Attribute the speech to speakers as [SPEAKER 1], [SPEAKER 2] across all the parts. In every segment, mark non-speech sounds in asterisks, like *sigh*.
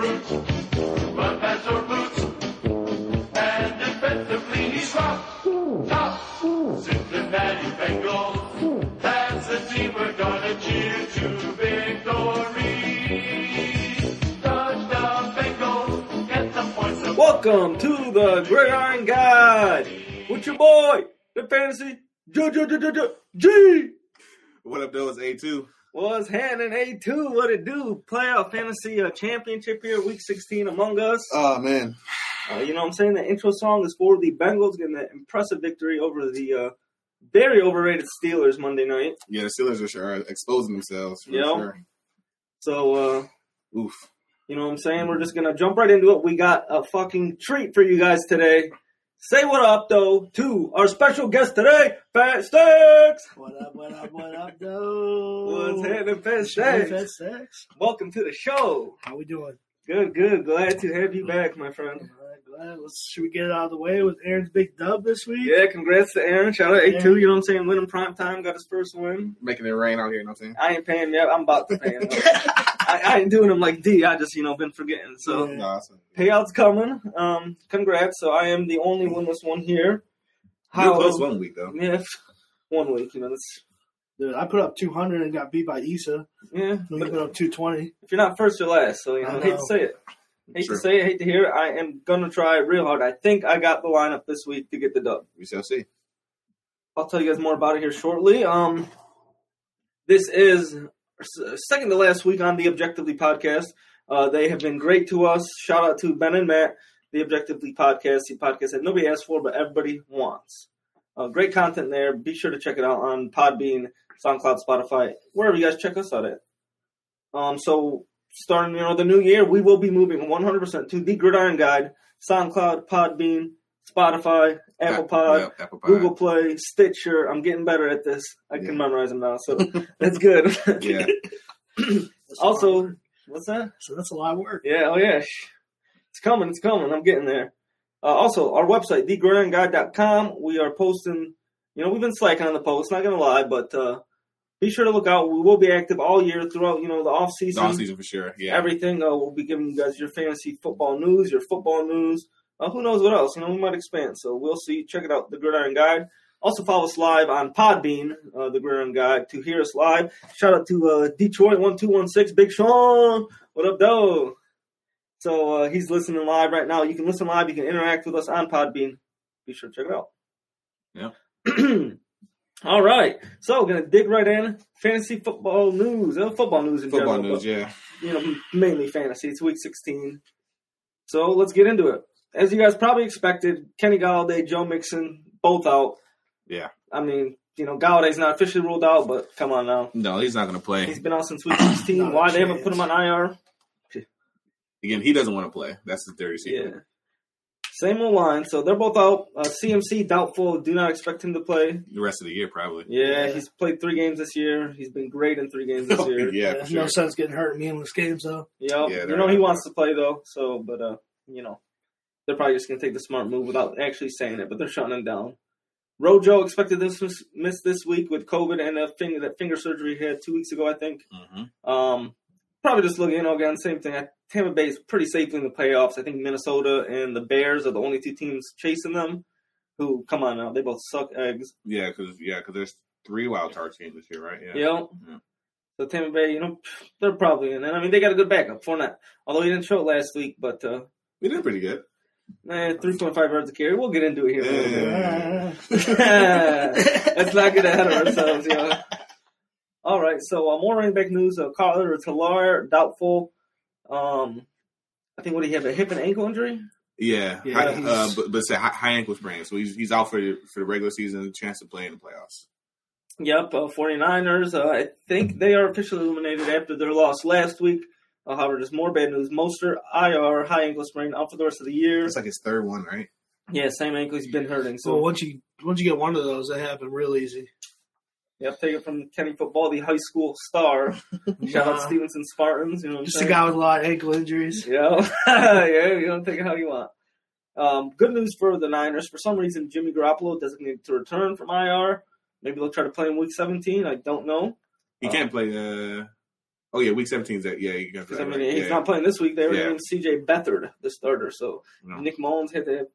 [SPEAKER 1] brutes. Run boots. And defensively he's rough. Tough. Cincinnati Bengals. That's the team we're gonna cheer to victory. Touchdown Bengals. Get the points. and-
[SPEAKER 2] Welcome to the Gridiron Guide with your boy, the fantasy J J J J J G.
[SPEAKER 3] What up, though? It's A2.
[SPEAKER 2] Was hand in A two. What it do? Playoff fantasy uh, championship here, week sixteen among us.
[SPEAKER 3] Oh, man.
[SPEAKER 2] Uh, you know what I'm saying? The intro song is for the Bengals getting an impressive victory over the uh, very overrated Steelers Monday night.
[SPEAKER 3] Yeah, the Steelers are sure exposing themselves. For
[SPEAKER 2] Yeah.
[SPEAKER 3] sure.
[SPEAKER 2] So, uh,
[SPEAKER 3] Oof.
[SPEAKER 2] you know what I'm saying? We're just gonna jump right into it. We got a fucking treat for you guys today. Say what up though to our special guest today, Fat Sticks.
[SPEAKER 4] What up, what up, what up, though?
[SPEAKER 2] What's happening, Fat
[SPEAKER 4] Hey,
[SPEAKER 2] Sticks?
[SPEAKER 4] Fat Sex.
[SPEAKER 2] Welcome to the show.
[SPEAKER 4] How we doing?
[SPEAKER 2] Good, good. Glad to have you back, my friend.
[SPEAKER 4] All right, glad. Let's, should we get it out of the way with Aaron's big dub this week?
[SPEAKER 2] Yeah, congrats to Aaron. Shout out A2, you know what I'm saying? Winning prime time, got his first win.
[SPEAKER 3] Making it rain out here, you know what I'm saying?
[SPEAKER 2] I ain't paying him yet. I'm about to pay him. *laughs* though. I, I ain't doing him like D. I just, you know, been forgetting. So
[SPEAKER 4] Yeah.
[SPEAKER 3] Nah,
[SPEAKER 2] payout's coming. Um, congrats. So I am the only winless one here.
[SPEAKER 3] You're close one week, though.
[SPEAKER 2] Yeah, *laughs* one week. You know, that's
[SPEAKER 4] Dude, I put up 200 and got beat by Issa.
[SPEAKER 2] yeah.
[SPEAKER 4] You
[SPEAKER 2] But
[SPEAKER 4] put up 220.
[SPEAKER 2] if you're not first, you're last. So you know,
[SPEAKER 4] I
[SPEAKER 2] I hate to say it. Hate
[SPEAKER 3] Sure.
[SPEAKER 2] to say it. Hate to hear it. I am gonna try real hard. I think I got the lineup this week to get the dub.
[SPEAKER 3] We shall see.
[SPEAKER 2] I'll tell you guys more about it here shortly. Um, this is s- second to last week on the Objectively podcast. Uh, they have been great to us. Shout out to Ben and Matt, the Objectively podcast, the podcast that nobody asked for but everybody wants. Uh, great content there. Be sure to check it out on Podbean, SoundCloud, Spotify, wherever you guys check us out at. Um, so starting you know the new year, we will be moving 100% to the Gridiron Guide, SoundCloud, Podbean, Spotify, Apple Pod.
[SPEAKER 3] Yeah, Apple Pod.
[SPEAKER 2] Google Play, Stitcher. I'm getting better at this. I can memorize them now, so *laughs* that's good.
[SPEAKER 3] Yeah.
[SPEAKER 4] That's *laughs*
[SPEAKER 2] also, what's that?
[SPEAKER 4] so that's a lot of work.
[SPEAKER 2] Yeah, oh yeah, it's coming. It's coming. I'm getting there. Uh, also, our website, thegridironguide.com. We are posting. You know, we've been slacking on the post. Not gonna lie, but uh, be sure to look out. We will be active all year throughout. You know, the off
[SPEAKER 3] It's
[SPEAKER 2] season,
[SPEAKER 3] off season for sure. Yeah.
[SPEAKER 2] everything. Uh, we'll be giving you guys your fantasy football news, your football news. Uh, who knows what else? You know, we might expand. So we'll see. Check it out, the Gridiron Guide. Also follow us live on Podbean, uh, the Gridiron Guide, to hear us live. Shout out to uh, Detroit one two one six, Big Sean. What up, though? So uh, he's listening live right now. You can listen live. You can interact with us on Podbean. Be sure to check it out.
[SPEAKER 3] Yeah. *clears throat*
[SPEAKER 2] All right. So we're gonna dig right in. Fantasy football news. Uh, football news in
[SPEAKER 3] Football
[SPEAKER 2] general.
[SPEAKER 3] news,
[SPEAKER 2] but-
[SPEAKER 3] yeah.
[SPEAKER 2] you know, mainly fantasy. It's week 16. So let's get into it. As you guys probably expected, Kenny Golladay, Joe Mixon, both out.
[SPEAKER 3] Yeah.
[SPEAKER 2] I mean, you know, Golladay's not officially ruled out, but come on now.
[SPEAKER 3] No, he's not going to play.
[SPEAKER 2] He's been out since week 16.
[SPEAKER 4] Not a
[SPEAKER 2] Why they haven't put him on IR?
[SPEAKER 3] Again, he doesn't want to play. That's the theory.
[SPEAKER 2] Yeah. Same old line. So they're both out. Uh, CMC doubtful. Do not expect him to play.
[SPEAKER 3] The rest of the year, probably.
[SPEAKER 2] Yeah, he's played three games this year. He's been great in three games this *laughs* year.
[SPEAKER 3] yeah,
[SPEAKER 4] There's
[SPEAKER 3] for
[SPEAKER 4] no sense getting hurt in meaningless games, though.
[SPEAKER 2] Yep.
[SPEAKER 3] Yeah,
[SPEAKER 2] you
[SPEAKER 3] they're
[SPEAKER 2] know he wants to play though, so but uh, you know, they're probably just gonna take the smart move without actually saying it, but they're shutting him down. Rojo expected this miss, miss this week with COVID and a finger that finger surgery he had two weeks ago, I think.
[SPEAKER 3] hmm
[SPEAKER 2] Um, probably just looking, you know, again, same thing. Tampa Bay is pretty safely in the playoffs. I think Minnesota and the Bears are the only two teams chasing them. Who, come on now, they both suck eggs.
[SPEAKER 3] Yeah, because yeah, because there's three wild card teams this year, right? Yeah.
[SPEAKER 2] Know?
[SPEAKER 3] Yeah.
[SPEAKER 2] So Tampa Bay, you know, they're probably in. And I mean, they got a good backup for that. Although he didn't show it last week, but uh,
[SPEAKER 3] We did pretty good.
[SPEAKER 2] Eh, 3.5 yards a carry. We'll get into it here. in a little bit.
[SPEAKER 3] Yeah. *laughs*
[SPEAKER 2] Let's not get ahead of ourselves, you know. All right, so uh, more running back news. Uh, Carter Talar, doubtful. Um, I think what do you have a hip and ankle injury?
[SPEAKER 3] Yeah,
[SPEAKER 4] Yeah,
[SPEAKER 3] high,
[SPEAKER 4] he's-
[SPEAKER 3] uh, but but it's a high, high ankle sprain, so he's he's out for the, for the regular season, chance to play in the playoffs.
[SPEAKER 2] Yep, uh, 49ers. Uh, I think they are officially eliminated after their loss last week. Uh, however, there's more bad news. Mostert, IR, high ankle sprain, out for the rest of the year.
[SPEAKER 3] It's like his third one, right?
[SPEAKER 2] Yeah, same ankle he's been hurting. So,
[SPEAKER 4] So once you once you get one of those, that happen real easy.
[SPEAKER 2] yep, take it from Kenny Football, the high school star. *laughs* Shout out Stevenson Spartans. You know what I'm
[SPEAKER 4] Just a guy with a lot of ankle injuries. *laughs*
[SPEAKER 2] Yeah, yeah, you don't take it how you want. Um, good news for the Niners. For some reason, Jimmy Garoppolo designated to return from IR. Maybe they'll try to play in Week 17. I don't know.
[SPEAKER 3] He
[SPEAKER 2] Uh,
[SPEAKER 3] can't play. Uh, Oh yeah, week 17 is that. Yeah, you got
[SPEAKER 2] 'Cause,
[SPEAKER 3] that.
[SPEAKER 2] I mean,
[SPEAKER 3] right.
[SPEAKER 2] he's
[SPEAKER 3] yeah.
[SPEAKER 2] not playing this week. They already
[SPEAKER 3] Yeah.
[SPEAKER 2] named C.J. Beathard the starter. So
[SPEAKER 3] No.
[SPEAKER 2] Nick Mullens had to have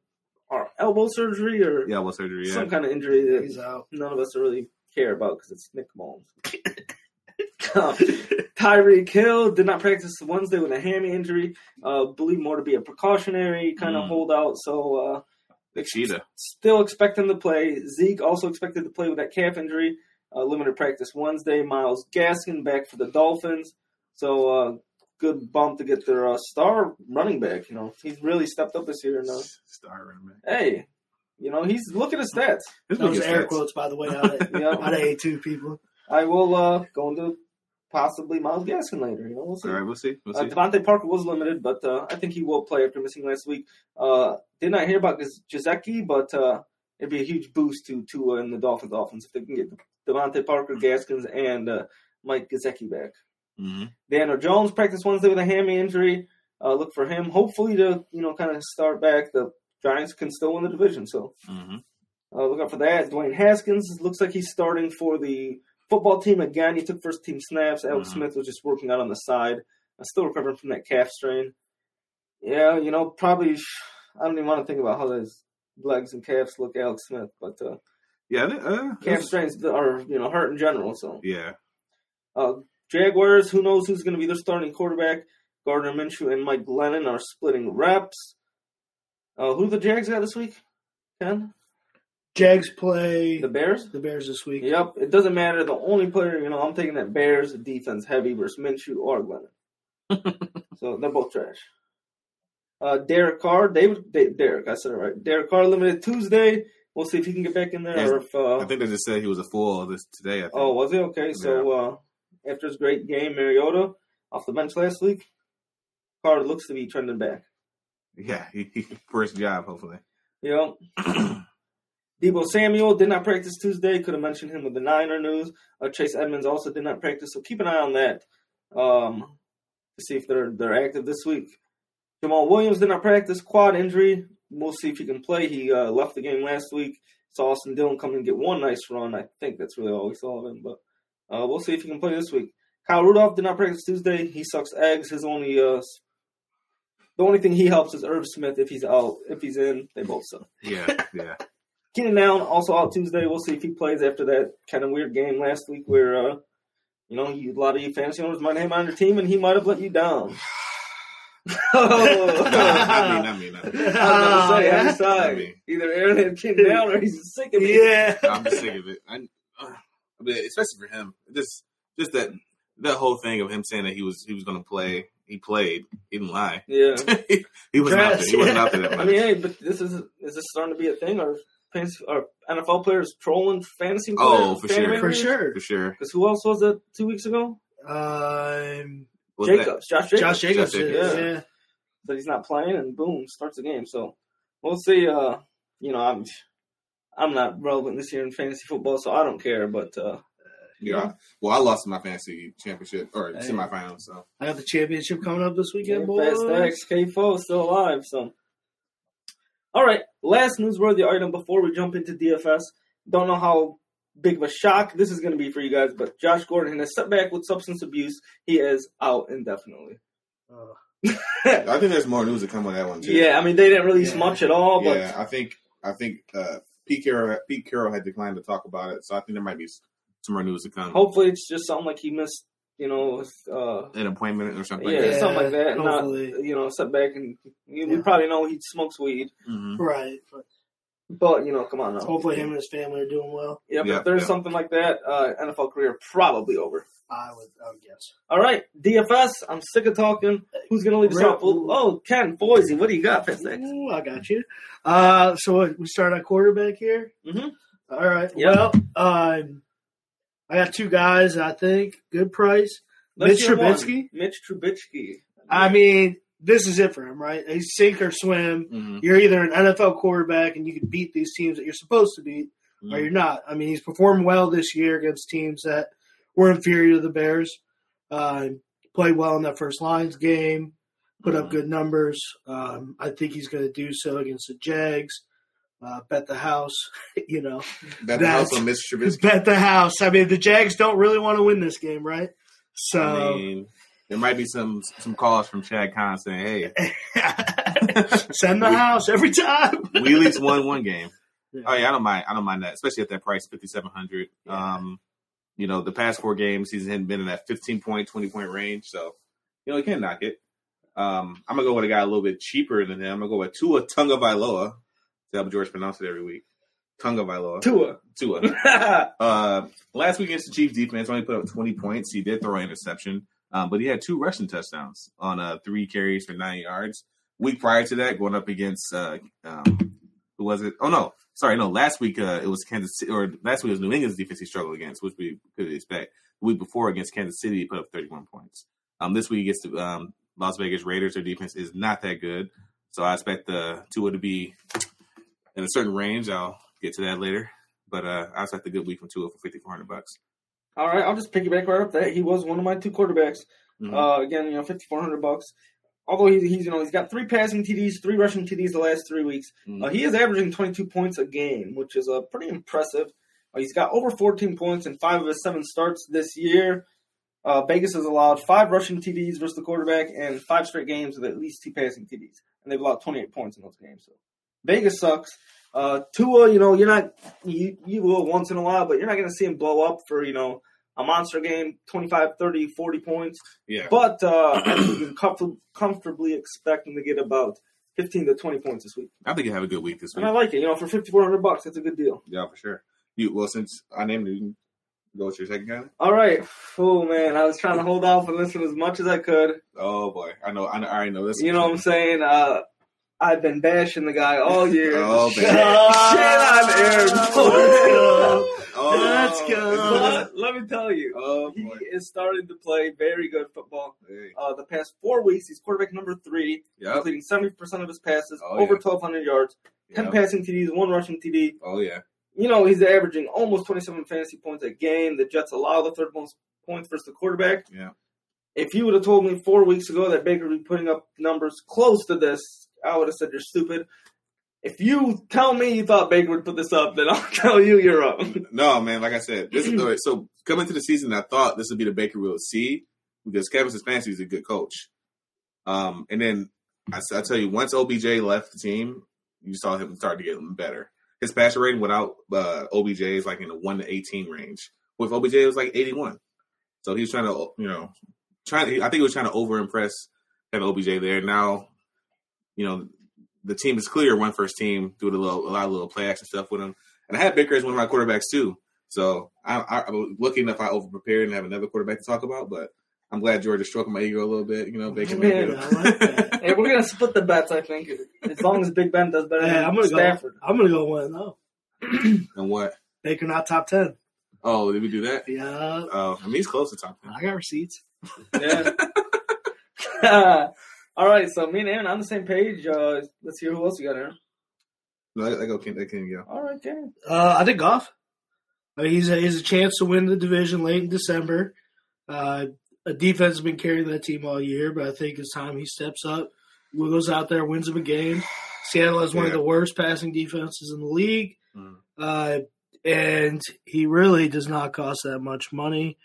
[SPEAKER 2] or elbow surgery or
[SPEAKER 3] Yeah, well, surgery. Yeah.
[SPEAKER 2] some kind of injury that
[SPEAKER 4] He's out.
[SPEAKER 2] none of us really care about because it's Nick Mullens. Um, *laughs* Tyreek Hill did not practice Wednesday with a hammy injury. Uh, believe more to be a precautionary kind of
[SPEAKER 3] Mm.
[SPEAKER 2] holdout. So uh,
[SPEAKER 3] the cheetah.
[SPEAKER 2] still expect him to play. Zeke also expected to play with that calf injury. Uh, limited practice Wednesday. Myles Gaskin back for the Dolphins. So uh, good bump to get their uh, star running back. You know he's really stepped up this year. And uh,
[SPEAKER 3] Star running back.
[SPEAKER 2] hey, you know he's look at his stats.
[SPEAKER 3] This
[SPEAKER 4] That was
[SPEAKER 3] nigga's
[SPEAKER 4] air
[SPEAKER 3] stats.
[SPEAKER 4] quotes, by the way, out of, *laughs*
[SPEAKER 2] Yeah.
[SPEAKER 4] out of A2 people.
[SPEAKER 2] I will uh, go into possibly Myles Gaskin later. You know we'll see.
[SPEAKER 3] All right, we'll see. We'll
[SPEAKER 2] Uh,
[SPEAKER 3] see.
[SPEAKER 2] DeVante Parker was limited, but uh, I think he will play after missing last week. Uh, did not hear about this Gesicki, but uh, it'd be a huge boost to Tua and the Dolphins offense if they can get DeVante Parker, Gaskins, and uh, Mike Gesicki back.
[SPEAKER 3] hmm
[SPEAKER 2] Daniel Jones practiced Wednesday with a hammy injury. Uh, look for him, hopefully to you know kind of start back. The Giants can still win the division, so
[SPEAKER 3] hmm
[SPEAKER 2] uh, look out for that. Dwayne Haskins looks like he's starting for the football team again. He took first team snaps. Alex
[SPEAKER 3] Mhm.
[SPEAKER 2] Smith was just working out on the side. Uh, still recovering from that calf strain. Yeah, you know, probably. I don't even want to think about how his legs and calves look, Alex Smith, but uh,
[SPEAKER 3] Yeah. they- Uh,
[SPEAKER 2] calf strains are you know hurt in general. So
[SPEAKER 3] yeah.
[SPEAKER 2] uh, Jaguars, who knows who's going to be their starting quarterback? Gardner Minshew and Mike Glennon are splitting reps. Uh, who the Jags got this week? Ken,
[SPEAKER 4] Jags play
[SPEAKER 2] the Bears.
[SPEAKER 4] the Bears this week.
[SPEAKER 2] Yep, it doesn't matter. The only player, you know, I'm taking that Bears defense heavy versus Minshew or Glennon. *laughs* so they're both trash. Uh, Derek Carr, David, Da- Derek, I said it right. Derek Carr limited Tuesday. We'll see if he can get back in there or if. Uh,
[SPEAKER 3] I think they just said he was a fool this today. I think.
[SPEAKER 2] oh, was he okay? So uh, after his great game, Mariota off the bench last week, Carr looks to be trending back.
[SPEAKER 3] yeah. He, he first job, hopefully.
[SPEAKER 2] You *clears throat* know, Deebo Samuel did not practice Tuesday. Could have mentioned him with the Niner news. Uh, Chase Edmonds also did not practice, so keep an eye on that um, to see if they're they're active this week. Jamaal Williams did not practice, quad injury. We'll see if he can play. He uh, left the game last week. Saw Austin Dillon come and get one nice run. I think that's really all we saw of him, but uh, we'll see if he can play this week. Kyle Rudolph did not practice Tuesday. He sucks eggs. His only uh, the only thing he helps is Irv Smith if he's out. If he's in, they both suck.
[SPEAKER 3] Yeah. *laughs* Yeah.
[SPEAKER 2] Keenan Allen also out Tuesday. We'll see if he plays after that kind of weird game last week where, uh, you know, you, a lot of you fantasy owners might have him on your team and he might have let you down.
[SPEAKER 3] No, not me. Not me. Not me.
[SPEAKER 2] I was about to say, I
[SPEAKER 3] I
[SPEAKER 2] decide.
[SPEAKER 3] mean-
[SPEAKER 2] Either Aaron had Keenan Allen or he's sick of me.
[SPEAKER 4] Yeah.
[SPEAKER 3] I'm just sick of it. I, uh, I mean, especially for him, just just that that whole thing of him saying that he was he was going to play. He played. He didn't lie.
[SPEAKER 2] Yeah. *laughs*
[SPEAKER 3] he wasn't there. He wasn't out there that *laughs*
[SPEAKER 2] I mean, hey, but this is is this starting to be a thing? Or fantasy, or NFL players trolling fantasy
[SPEAKER 3] Oh,
[SPEAKER 2] players?
[SPEAKER 3] for sure.
[SPEAKER 4] For sure.
[SPEAKER 3] for sure.
[SPEAKER 2] Because who else was it two weeks ago?
[SPEAKER 4] Um,
[SPEAKER 3] Was that-
[SPEAKER 2] Jacobs, Josh Jacobs.
[SPEAKER 4] Josh Jacobs.
[SPEAKER 3] Josh
[SPEAKER 2] Jacobs.
[SPEAKER 4] Yeah.
[SPEAKER 2] but he's not playing, and boom, starts the game. So we'll see. Uh, you know, I'm I'm not relevant this year in fantasy football, so I don't care. But uh,
[SPEAKER 3] yeah. Well, I lost my fantasy championship or
[SPEAKER 4] Hey.
[SPEAKER 3] semifinals. So
[SPEAKER 4] I got the championship coming up this weekend,
[SPEAKER 2] yeah,
[SPEAKER 4] boys.
[SPEAKER 2] Fast Stacks K Fo still alive. So all right, last newsworthy item before we jump into DFS. Don't know how big of a shock this is going to be for you guys, but Josh Gordon has setback with substance abuse. He is out indefinitely.
[SPEAKER 4] Uh, *laughs*
[SPEAKER 3] I think there's more news to come on that one too.
[SPEAKER 2] Yeah, I mean they didn't release
[SPEAKER 4] Yeah.
[SPEAKER 2] much at all, but
[SPEAKER 3] yeah. I think I think uh, Pete Carroll Pete Carroll had declined to talk about it, so I think there might be some more news to come.
[SPEAKER 2] hopefully it's just something like he missed, you know, uh,
[SPEAKER 3] An appointment or something.
[SPEAKER 2] yeah,
[SPEAKER 3] like that.
[SPEAKER 2] something like that. Not you know, setback, and you, we probably know he smokes weed,
[SPEAKER 3] Mhm.
[SPEAKER 4] right. But
[SPEAKER 2] but you know, come on now.
[SPEAKER 4] hopefully him and his family are doing well.
[SPEAKER 2] Yep,
[SPEAKER 3] Yeah,
[SPEAKER 2] if there's
[SPEAKER 3] yeah.
[SPEAKER 2] something like that, uh, NFL career probably over.
[SPEAKER 4] I would, I would guess.
[SPEAKER 2] All right, DFS. I'm sick of talking. Who's gonna lead us
[SPEAKER 4] Real-
[SPEAKER 2] off? Oh, Ken Boise, what do you got, Fast Stacks?
[SPEAKER 4] Ooh, I got you. Uh, so we start at quarterback here.
[SPEAKER 2] Mhm.
[SPEAKER 4] All right.
[SPEAKER 2] Yep.
[SPEAKER 4] Well, um, I got two guys. I think good price.
[SPEAKER 2] Let's
[SPEAKER 4] Mitch
[SPEAKER 2] hear one.
[SPEAKER 4] Trubisky?
[SPEAKER 2] Mitch Trubisky.
[SPEAKER 4] I mean, this is it for him, right? He's sink or swim.
[SPEAKER 3] Mhm.
[SPEAKER 4] You're either an NFL quarterback and you can beat these teams that you're supposed to beat, or
[SPEAKER 3] Mhm.
[SPEAKER 4] you're not. I mean, he's performed well this year against teams that were inferior to the Bears. Uh, played well in that first Lions game, put up
[SPEAKER 3] Mhm.
[SPEAKER 4] good numbers. Um, I think he's going to do so against the Jags. Uh, bet the house, *laughs* you know.
[SPEAKER 3] That
[SPEAKER 4] That's-
[SPEAKER 3] house on Mr. Trubisky. *laughs*
[SPEAKER 4] Bet the house. I mean, the Jags don't really want to win this game, right? So
[SPEAKER 3] I mean, there might be some some calls from Shad Khan saying, "Hey, *laughs*
[SPEAKER 4] send the house every time. *laughs*
[SPEAKER 3] we at least won one game."
[SPEAKER 4] Yeah.
[SPEAKER 3] Oh yeah, I don't mind. I don't mind that, especially at that price, fifty seven hundred. Um, you know, the past four games he's been in that fifteen point, twenty point range, so you know he can't knock it. Um, I'm gonna go with a guy a little bit cheaper than him. I'm gonna go with Tua Tunga Vailoa. Help George pronounce it every week. Tunga Vailoa.
[SPEAKER 2] Tua.
[SPEAKER 3] Tua. *laughs* Uh, last week against the Chiefs defense, only put up 20 points. He did throw an interception, um, but he had two rushing touchdowns on uh, three carries for nine yards. Week prior to that, going up against uh, um, who was it? Oh no, sorry, no. Last week uh, it was Kansas City, or last week was New England's defense he struggled against, which we could expect. The week before against Kansas City, he put up 31 points. Um, this week against the um, Las Vegas Raiders, their defense is not that good, so I expect the Tua to be in a certain range. I'll get to that later. But uh, I expect a good week from Tua for fifty four hundred bucks.
[SPEAKER 2] All right, I'll just piggyback right up that. He was one of my two quarterbacks.
[SPEAKER 3] Mhm.
[SPEAKER 2] Uh, again, you know, fifty four hundred bucks. Although he's, he's you know he's got three passing TDs, three rushing TDs the last three weeks.
[SPEAKER 3] Mhm.
[SPEAKER 2] Uh, he is averaging twenty two points a game, which is uh, pretty impressive. Uh, he's got over fourteen points in five of his seven starts this year. Uh, Vegas has allowed five rushing TDs versus the quarterback and five straight games with at least two passing TDs, and they've allowed twenty eight points in those games. So Vegas sucks. Uh, Tua, you know, you're not you, you will once in a while, but you're not going to see him blow up for you know a monster game, 25, 30, 40 points.
[SPEAKER 3] yeah,
[SPEAKER 2] But uh, *clears throat* I think you can comfort, comfortably expect him to get about 15 to 20 points this week.
[SPEAKER 3] I think you have a good week this week.
[SPEAKER 2] And I like it. You know, for 5400 bucks, that's a good deal.
[SPEAKER 3] Yeah, for sure. You well since I named can go with your second guy.
[SPEAKER 2] All right. Oh, man. I was trying to hold off and listen as much as I could.
[SPEAKER 3] Oh boy, I know. I, know, I already know this.
[SPEAKER 2] You know what I'm saying? Uh, I've been bashing the guy all year. *laughs*
[SPEAKER 3] Oh,
[SPEAKER 2] Shit
[SPEAKER 3] man.
[SPEAKER 2] on Aaron.
[SPEAKER 3] Oh,
[SPEAKER 4] Let's go.
[SPEAKER 2] But let me tell you,
[SPEAKER 3] Oh
[SPEAKER 2] he
[SPEAKER 3] boy.
[SPEAKER 2] is starting to play very good football.
[SPEAKER 3] Hey.
[SPEAKER 2] Uh, the past four weeks, he's quarterback number three,
[SPEAKER 3] Yep.
[SPEAKER 2] completing 70% of his passes,
[SPEAKER 3] Oh,
[SPEAKER 2] over
[SPEAKER 3] yeah.
[SPEAKER 2] 1,200 yards, 10
[SPEAKER 3] Yep.
[SPEAKER 2] passing TDs, one rushing TD.
[SPEAKER 3] Oh yeah.
[SPEAKER 2] You know, he's averaging almost 27 fantasy points a game. The Jets allow the third most points versus the quarterback.
[SPEAKER 3] Yeah.
[SPEAKER 2] If you would have told me four weeks ago that Baker would be putting up numbers close to this, I would have said you're stupid. If you tell me you thought Baker would put this up, then *laughs* I'll tell you you're wrong.
[SPEAKER 3] No, man. Like I said, this is right, so coming to the season. I thought this would be the Baker we'll see because Kevin Stefanski is a good coach. Um, and then I, I tell you, once OBJ left the team, you saw him start to get better. His passer rating without uh, OBJ is like in the one to eighteen range. With OBJ, it was like eighty one. So he was trying to, you know, trying. I think he was trying to over impress having OBJ there. Now, you know, the team is clear one first team, doing a little, a lot of little play action stuff with him. And I had Baker as one of my quarterbacks too. So I, I, I was looking if I over prepared and have another quarterback to talk about, but I'm glad George is stroking my ego a little bit. You know, Baker. *laughs*
[SPEAKER 2] Yeah,
[SPEAKER 3] Mayfield.
[SPEAKER 4] I like that.
[SPEAKER 2] hey, we're gonna split the bets. I think as long as Big Ben does better
[SPEAKER 4] Yeah,
[SPEAKER 2] than
[SPEAKER 4] I'm gonna
[SPEAKER 2] Stafford.
[SPEAKER 4] go. I'm gonna go one. No, oh. *clears throat*
[SPEAKER 3] and what?
[SPEAKER 4] Baker not top ten.
[SPEAKER 3] Oh, did we do that?
[SPEAKER 4] Yeah,
[SPEAKER 3] Oh, I mean he's close to top ten.
[SPEAKER 4] I got receipts.
[SPEAKER 2] Yeah. *laughs* *laughs* All right, so me and Aaron on the same page. Uh, let's hear who else you got, Aaron.
[SPEAKER 3] No, I, I go. Can, I can go.
[SPEAKER 2] All right, Aaron.
[SPEAKER 4] Uh, I think Goff. Uh, he's a, he's a chance to win the division late in December. Uh, a defense has been carrying that team all year, but I think it's time he steps up, will goes out there, wins him a game. Seattle has one of the worst passing defenses in the league,
[SPEAKER 3] Mm.
[SPEAKER 4] uh, and he really does not cost that much money.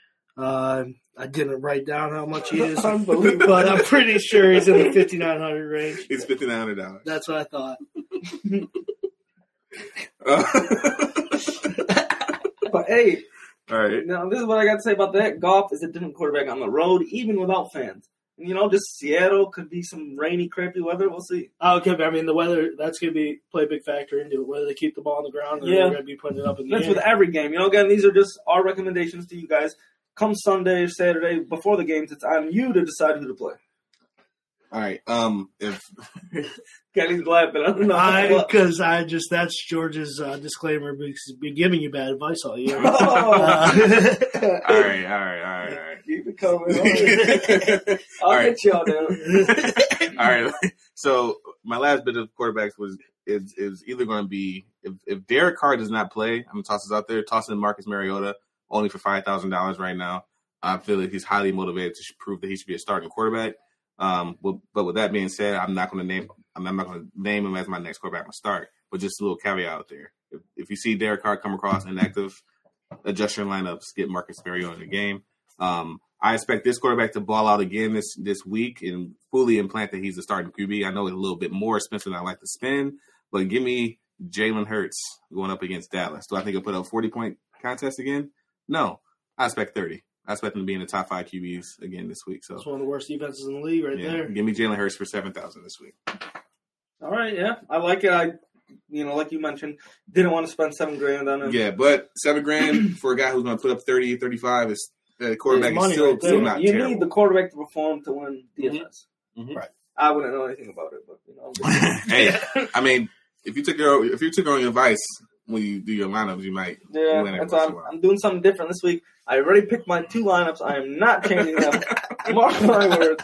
[SPEAKER 4] Uh, I didn't write down how much he is, *laughs* *laughs* but I'm pretty sure he's in the 5900 range.
[SPEAKER 3] He's fifty nine hundred dollars.
[SPEAKER 4] That's what I thought. *laughs*
[SPEAKER 2] But hey,
[SPEAKER 3] All right.
[SPEAKER 2] now this is what I got to say about that. Goff is a different quarterback on the road, even without fans. And, you know, just Seattle could be some rainy, crappy weather. We'll see.
[SPEAKER 4] Oh, okay, but I mean the weather that's going to be play a big factor into it. Whether they keep the ball on the ground or
[SPEAKER 2] Yeah.
[SPEAKER 4] they're going to be putting it up in the
[SPEAKER 2] That's
[SPEAKER 4] air.
[SPEAKER 2] with every game. You know, again, these are just our recommendations to you guys. Come Sunday or Saturday before the games, it's on you to decide who to play.
[SPEAKER 3] All right. Um, if *laughs*
[SPEAKER 2] Kenny's laughing. I don't know.
[SPEAKER 4] I because I just that's George's uh, disclaimer because he's been giving you bad advice all year. *laughs*
[SPEAKER 2] Oh.
[SPEAKER 4] Uh,
[SPEAKER 3] all right, all right, all right, all right.
[SPEAKER 2] Keep it coming. *laughs* I'll
[SPEAKER 3] All right.
[SPEAKER 2] get y'all down.
[SPEAKER 3] All right. So my last bit of quarterbacks was is is either going to be if if Derek Carr does not play, I'm gonna toss this out there, tossing Marcus Mariota only for five thousand dollars right now. I feel like he's highly motivated to prove that he should be a starting quarterback. Um, but, with that being said, I'm not going to name I'm not going to name him as my next quarterback to start. But just a little caveat out there: if, if you see Derek Carr come across inactive, adjust your lineups, get Marcus Mariota in the game. Um, I expect this quarterback to ball out again this this week and fully implant that he's a starting QB. I know it's a little bit more expensive than I like to spend, but give me Jalen Hurts going up against Dallas. Do I think he'll put up 40 point contest again? No. I expect 30. I expect him to be in the top five QBs again this week. So
[SPEAKER 4] That's one of the worst defenses in the league right
[SPEAKER 3] yeah,
[SPEAKER 4] there.
[SPEAKER 3] give me Jalen Hurts for 7,000 this week.
[SPEAKER 2] All right, yeah, I like it. I, you know, like you mentioned, didn't want to spend seven grand on him.
[SPEAKER 3] Yeah, but seven grand *clears throat* for a guy who's going to put up 30, 35 is uh, quarterback
[SPEAKER 4] It's
[SPEAKER 3] is still,
[SPEAKER 4] right
[SPEAKER 3] still not
[SPEAKER 2] you
[SPEAKER 3] terrible.
[SPEAKER 2] need the quarterback to perform to win DFS.
[SPEAKER 3] Mhm.
[SPEAKER 4] Right.
[SPEAKER 2] I wouldn't know anything about it, but you know, *laughs*
[SPEAKER 3] hey, I mean, if you took your if you took our own advice when you do your lineups, you might.
[SPEAKER 2] yeah,
[SPEAKER 3] win
[SPEAKER 2] that's
[SPEAKER 3] once in
[SPEAKER 2] I'm. I'm doing something different this week. I already picked my two lineups. I am not changing them. *laughs* Mark my words.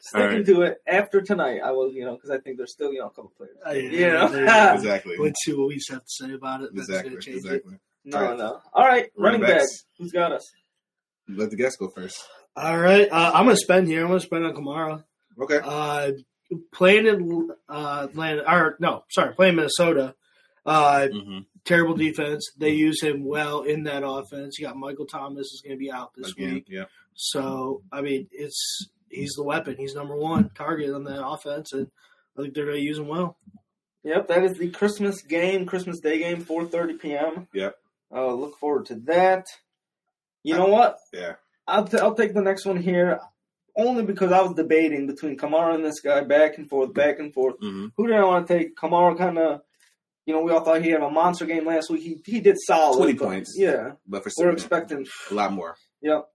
[SPEAKER 2] Sticking
[SPEAKER 3] right.
[SPEAKER 2] to it after tonight. I will, you know, because I think there's still, you know, a couple players.
[SPEAKER 4] Uh, yeah,
[SPEAKER 2] You know?
[SPEAKER 4] there you *laughs*
[SPEAKER 3] Exactly.
[SPEAKER 4] go. Let's see what we have to say about it. That's
[SPEAKER 3] Exactly.
[SPEAKER 4] gonna it.
[SPEAKER 2] No,
[SPEAKER 3] All right.
[SPEAKER 2] no. All right, running,
[SPEAKER 3] Running
[SPEAKER 2] back.
[SPEAKER 3] backs.
[SPEAKER 2] Who's got us?
[SPEAKER 3] Let the guests go first.
[SPEAKER 4] All right, uh, I'm gonna spend here. I'm gonna spend on Kamara.
[SPEAKER 3] Okay.
[SPEAKER 4] Uh, playing in uh, Atlanta, or no, sorry, playing Minnesota. Uh,
[SPEAKER 3] hmm
[SPEAKER 4] terrible defense. They use him well in that offense. You got Michael Thomas is going to be out this
[SPEAKER 3] Again,
[SPEAKER 4] week,
[SPEAKER 3] yeah.
[SPEAKER 4] so I mean, it's he's the weapon. He's number one target on that offense, and I think they're going to use him well.
[SPEAKER 2] Yep, that is the Christmas game, Christmas Day game, 4:30 p.m.
[SPEAKER 3] Yep.
[SPEAKER 2] Uh, look forward to that. You know what?
[SPEAKER 3] Yeah.
[SPEAKER 2] I'll, t- I'll take the next one here, only because I was debating between Kamara and this guy, back and forth, back and forth.
[SPEAKER 3] hmm
[SPEAKER 2] Who did I want to take? Kamara kind of, you know, we all thought he had a monster game last week. He he did solid.
[SPEAKER 3] 20
[SPEAKER 2] but-
[SPEAKER 3] points.
[SPEAKER 2] Yeah,
[SPEAKER 3] But for
[SPEAKER 2] we're expecting.
[SPEAKER 3] a lot more.
[SPEAKER 2] Yep.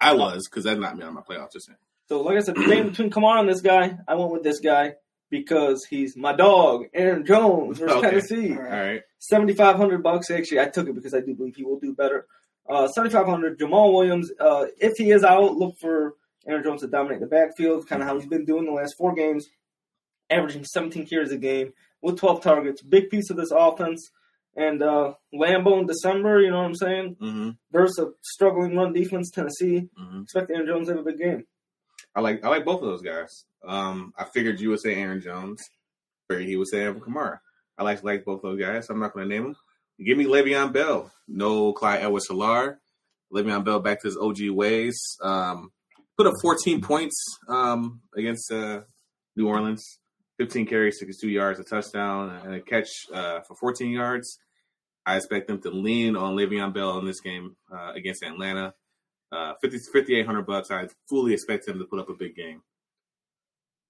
[SPEAKER 3] I was because that knocked me out of my playoffs. Just saying.
[SPEAKER 2] So, like I said, the game *clears throat* between Kamara and this guy, I went with this guy because he's my dog, Aaron Jones versus
[SPEAKER 3] Okay.
[SPEAKER 2] Tennessee.
[SPEAKER 3] All right.
[SPEAKER 2] Seventy five hundred bucks. Actually, I took it because I do believe he will do better. Uh, Seventy five hundred. Jamaal Williams. Uh, if he is out, look for Aaron Jones to dominate the backfield. Kind of how he's been doing the last four games, averaging seventeen carries a game with twelve targets. Big piece of this offense. And uh, Lambeau in December. You know what I'm saying?
[SPEAKER 3] hmm
[SPEAKER 2] Versus a struggling run defense, Tennessee.
[SPEAKER 3] hmm
[SPEAKER 2] Expect Aaron Jones to have a big game.
[SPEAKER 3] I like I like both of those guys. Um, I figured you would say Aaron Jones. Figured he would say Alvin Kamara. I like like both those guys. So I'm not going to name them. Give me Le'Veon Bell. No Clyde Edwards Helaire. Le'Veon Bell back to his OG ways. Um, put up 14 points um, against uh, New Orleans. 15 carries, 62 yards, a touchdown, and a catch uh, for 14 yards. I expect them to lean on Le'Veon Bell in this game uh, against Atlanta. Uh, 50, 5,800 bucks. I fully expect him to put up a big game.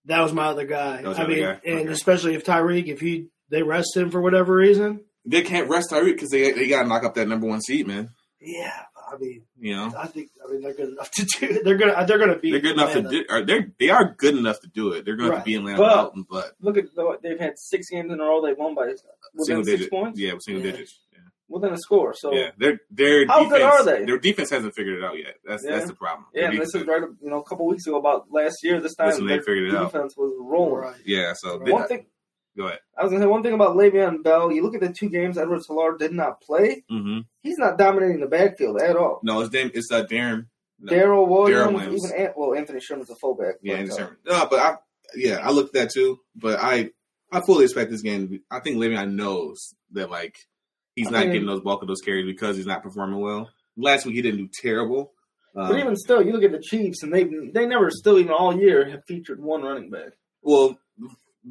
[SPEAKER 4] That was my other guy. I mean,
[SPEAKER 3] guy?
[SPEAKER 4] and
[SPEAKER 3] Okay.
[SPEAKER 4] especially if Tyreek, if he they rest him for whatever reason.
[SPEAKER 3] They can't rest Tyreek because they they got to knock up that number one seed, man.
[SPEAKER 4] Yeah, I mean,
[SPEAKER 3] You know
[SPEAKER 4] I think I mean they're good enough to do. They're gonna they're gonna be.
[SPEAKER 3] they're good enough to do. They're they are good enough to do it. They're going
[SPEAKER 4] Right.
[SPEAKER 3] to be in Atlanta
[SPEAKER 2] But-
[SPEAKER 3] out, but
[SPEAKER 2] Look at the, they've had six games in a row. They've won by within
[SPEAKER 3] single
[SPEAKER 2] six
[SPEAKER 3] digit.
[SPEAKER 2] points.
[SPEAKER 3] Yeah, single
[SPEAKER 4] Yeah.
[SPEAKER 3] digits. Yeah.
[SPEAKER 2] Within a score. So
[SPEAKER 3] yeah, their their
[SPEAKER 2] How
[SPEAKER 3] defense,
[SPEAKER 2] good are they?
[SPEAKER 3] Their defense hasn't figured it out yet. That's
[SPEAKER 2] Yeah.
[SPEAKER 3] that's the problem.
[SPEAKER 2] Yeah, and this is
[SPEAKER 3] defense-
[SPEAKER 2] right, you know, a couple weeks ago about last year. This time
[SPEAKER 3] That's when they figured it out.
[SPEAKER 2] defense was rolling.
[SPEAKER 4] Right.
[SPEAKER 3] Yeah, so
[SPEAKER 4] Right.
[SPEAKER 3] they-
[SPEAKER 2] One thing
[SPEAKER 3] go ahead.
[SPEAKER 2] I was gonna say one thing about Le'Veon Bell. You look at the two games Edwards Helaire did not play.
[SPEAKER 3] hmm
[SPEAKER 2] He's not dominating the backfield at all.
[SPEAKER 3] No, it's name is uh, Darren. No.
[SPEAKER 2] Darrel Williams,
[SPEAKER 3] Williams.
[SPEAKER 2] even An- well, Anthony Sherman's a fullback.
[SPEAKER 3] Yeah, Andy
[SPEAKER 2] uh,
[SPEAKER 3] Sherman. No, but I yeah, I looked at that too. But I I fully expect this game. To be, I think Le'Veon knows that like he's
[SPEAKER 2] I
[SPEAKER 3] not
[SPEAKER 2] mean-
[SPEAKER 3] getting those bulk of those carries because he's not performing well. Last week he didn't do terrible. Um,
[SPEAKER 2] But even still, you look at the Chiefs, and they they never still even all year have featured one running back.
[SPEAKER 3] well,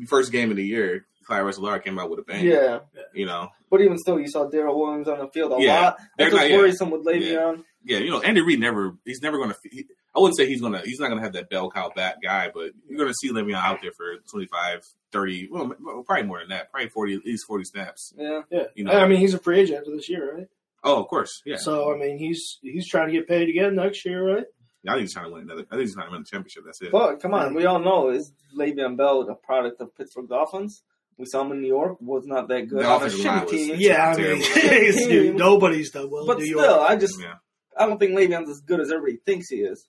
[SPEAKER 3] first game of the year, Clyde Russell came out with a bang.
[SPEAKER 2] Yeah,
[SPEAKER 3] you know,
[SPEAKER 2] but even still, you saw Darrel Williams on the field a
[SPEAKER 3] Yeah,
[SPEAKER 2] lot.
[SPEAKER 3] they're
[SPEAKER 2] That's what's
[SPEAKER 3] not- yeah.
[SPEAKER 2] worrisome with Le'Veon.
[SPEAKER 3] yeah, you know, Andy Reid never he's never going to. He, I wouldn't say he's gonna he's not gonna have that bell cow back guy, but you're gonna see Le'Veon out there for 25, 30, well, well, probably more than that, probably forty at least forty snaps.
[SPEAKER 2] Yeah,
[SPEAKER 4] Yeah,
[SPEAKER 3] You know.
[SPEAKER 4] I mean he's a free agent after this year, right?
[SPEAKER 3] Oh, of course, yeah.
[SPEAKER 4] So I mean he's he's trying to get paid again next year, right?
[SPEAKER 3] I think he's trying to win another. I think he's trying to win the championship. That's it.
[SPEAKER 2] but come on, we all know is Le'Veon Bell a product of Pittsburgh Dolphins? We saw him in New York, was not that good
[SPEAKER 3] The
[SPEAKER 2] on a
[SPEAKER 3] line
[SPEAKER 2] shitty
[SPEAKER 3] was-
[SPEAKER 2] team.
[SPEAKER 4] Yeah, I mean
[SPEAKER 3] Terrible. *laughs*
[SPEAKER 4] dude, *laughs* nobody's done well.
[SPEAKER 2] But
[SPEAKER 4] in New
[SPEAKER 2] still,
[SPEAKER 4] York.
[SPEAKER 2] I just
[SPEAKER 3] yeah.
[SPEAKER 2] I don't think Le'Veon's as good as everybody thinks he is.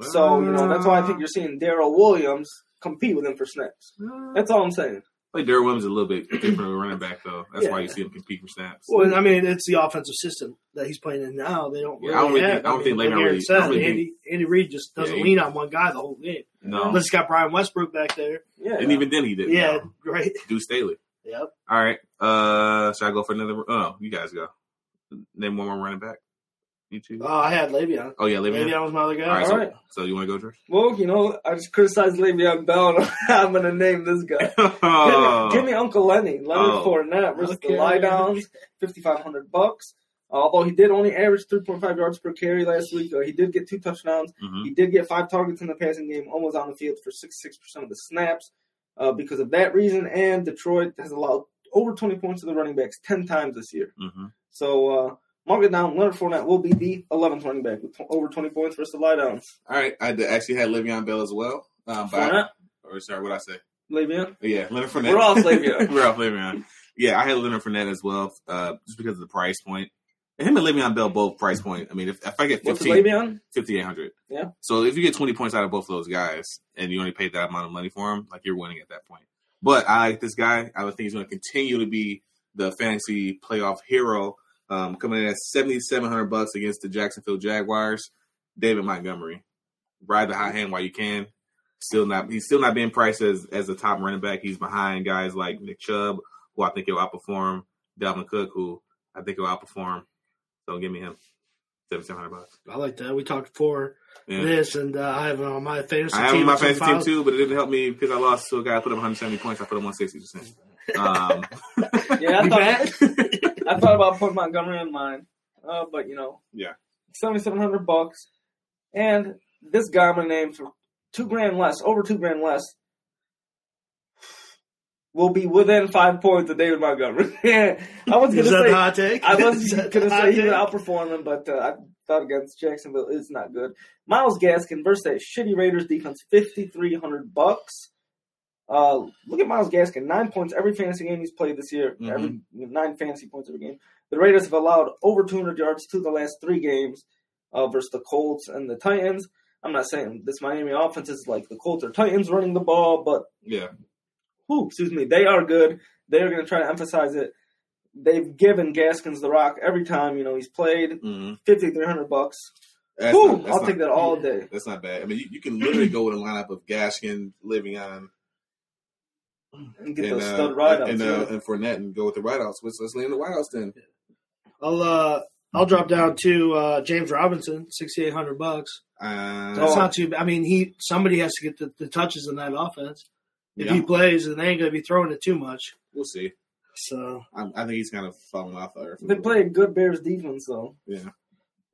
[SPEAKER 2] So you know that's why I think you're seeing Darrel Williams compete with him for snaps. That's all I'm saying.
[SPEAKER 3] Like Derrick Williams is a little bit different of a running back though. That's why
[SPEAKER 4] Yeah.
[SPEAKER 3] you see him compete for snaps.
[SPEAKER 4] Well, I mean, it's the offensive system that he's playing in now. They don't.
[SPEAKER 3] Yeah,
[SPEAKER 4] Really
[SPEAKER 3] I don't really
[SPEAKER 4] have,
[SPEAKER 3] think- I don't
[SPEAKER 4] mean,
[SPEAKER 3] think
[SPEAKER 4] like
[SPEAKER 3] Le'Veon really-
[SPEAKER 4] said,
[SPEAKER 3] really
[SPEAKER 4] Andy, Andy Reid just doesn't
[SPEAKER 3] Yeah, he-
[SPEAKER 4] lean on one guy the whole game.
[SPEAKER 3] no,
[SPEAKER 4] Unless he's got Brian Westbrook back there.
[SPEAKER 2] Yeah.
[SPEAKER 3] and even then he didn't.
[SPEAKER 4] Yeah,
[SPEAKER 3] no.
[SPEAKER 4] right. *laughs*
[SPEAKER 3] Deuce Staley.
[SPEAKER 4] Yep.
[SPEAKER 3] All right. Uh, should I go for another? Oh, you guys go. Name one more running back. You choose?
[SPEAKER 4] Oh, I had Le'Veon.
[SPEAKER 3] oh yeah, Le'Veon.
[SPEAKER 4] Le'Veon was my other guy.
[SPEAKER 3] All right,
[SPEAKER 2] All
[SPEAKER 3] so,
[SPEAKER 2] right.
[SPEAKER 3] so you want to go, George?
[SPEAKER 2] Well, you know, I just criticized Le'Veon Bell, and *laughs* I'm going to name this guy. *laughs*
[SPEAKER 3] Oh.
[SPEAKER 2] Give me Uncle Lenny, Leonard
[SPEAKER 3] Oh.
[SPEAKER 2] Fournette versus
[SPEAKER 4] Okay.
[SPEAKER 2] the Lie Downs, 5500 bucks. Although he did only average 3.5 yards per carry last week, uh, he did get two touchdowns.
[SPEAKER 3] Mhm.
[SPEAKER 2] He did get five targets in the passing game, almost on the field for 66% of the snaps. Uh, because of that reason, and Detroit has allowed over 20 points to the running backs 10 times this year.
[SPEAKER 3] Mhm.
[SPEAKER 2] So, uh, mark down. Leonard Fournette will be the 11th running back with over 20 points versus the Lie Downs.
[SPEAKER 3] All right. I actually had Le'Veon Bell as well. Um, I-
[SPEAKER 2] Fournette,
[SPEAKER 3] or sorry, what I say?
[SPEAKER 2] Le'Veon.
[SPEAKER 3] Yeah, Leonard Fournette.
[SPEAKER 2] We're off Le'Veon. *laughs*
[SPEAKER 3] We're off Le'Veon. Yeah, I had Leonard Fournette as well, uh, just because of the price point. Him and Le'Veon Bell both price point. I mean, if, if I get
[SPEAKER 2] What's
[SPEAKER 3] 15, 5,800.
[SPEAKER 2] Yeah.
[SPEAKER 3] So if you get 20 points out of both of those guys and you only paid that amount of money for him, like you're winning at that point. But I like this guy. I would think he's going to continue to be the fantasy playoff hero. Um, coming in at 7,700 bucks against the Jacksonville Jaguars. David Montgomery. Ride the hot hand while you can. Still not, he's still not being priced as, as a top running back. He's behind guys like Nick Chubb, who I think he'll outperform. Dalvin Cook, who I think he'll outperform. So don't give me him. 7,700 bucks.
[SPEAKER 4] I like that. We talked before
[SPEAKER 3] Yeah.
[SPEAKER 4] this, and uh, I have him on my fantasy team.
[SPEAKER 3] I have
[SPEAKER 4] team.
[SPEAKER 3] on my
[SPEAKER 4] some
[SPEAKER 3] fantasy team too, but it didn't help me because I lost to a guy. I put him 170 points. I put him 160 percent. *laughs* Um,
[SPEAKER 2] Yeah, I
[SPEAKER 4] You
[SPEAKER 2] thought,
[SPEAKER 4] mad? *laughs*
[SPEAKER 2] I thought about putting Montgomery in mine, uh, but you know,
[SPEAKER 3] Yeah.
[SPEAKER 2] seventy seven hundred bucks, and this guy I'm gonna name for two grand less, over two grand less, will be within five points of David Montgomery. *laughs* I was gonna
[SPEAKER 4] that
[SPEAKER 2] say
[SPEAKER 4] hot take?
[SPEAKER 2] I was *laughs* gonna say he would
[SPEAKER 4] take?
[SPEAKER 2] outperform him, but uh, I thought against Jacksonville is not good. Myles Gaskin versus that shitty Raiders defense, fifty three hundred bucks. Uh, look at Myles Gaskin, nine points every fantasy game he's played this year.
[SPEAKER 3] Mhm.
[SPEAKER 2] Every nine fantasy points every game. The Raiders have allowed over two hundred yards to the last three games uh, versus the Colts and the Titans. I'm not saying this Miami offense is like the Colts or Titans running the ball, but
[SPEAKER 3] yeah,
[SPEAKER 2] whew, excuse me, they are good. They're going to try to emphasize it. They've given Gaskins the rock every time you know he's played.
[SPEAKER 3] hmm
[SPEAKER 2] Fifty three hundred bucks.
[SPEAKER 3] that's
[SPEAKER 2] Whew,
[SPEAKER 3] not,
[SPEAKER 2] I'll
[SPEAKER 3] not-
[SPEAKER 2] take that all day.
[SPEAKER 3] That's not bad. I mean, you, you can literally go with a lineup of Gaskin, Le'Veon,
[SPEAKER 2] And get
[SPEAKER 3] and
[SPEAKER 2] those
[SPEAKER 3] uh,
[SPEAKER 2] stud ride
[SPEAKER 3] and, uh,
[SPEAKER 2] outs.
[SPEAKER 3] and Fournette, and go with the wideouts. Let's let's lean the wideouts then.
[SPEAKER 4] I'll uh, I'll drop down to uh, James Robinson, sixty eight hundred bucks.
[SPEAKER 3] Uh,
[SPEAKER 4] That's not too. Bad. I mean, he somebody has to get the, the touches in that offense. If
[SPEAKER 3] Yeah.
[SPEAKER 4] he plays, and they ain't going to be throwing it too much.
[SPEAKER 3] we'll see.
[SPEAKER 4] So
[SPEAKER 3] I, I think he's kind of falling off there.
[SPEAKER 2] They play a good Bears defense though,
[SPEAKER 3] Yeah,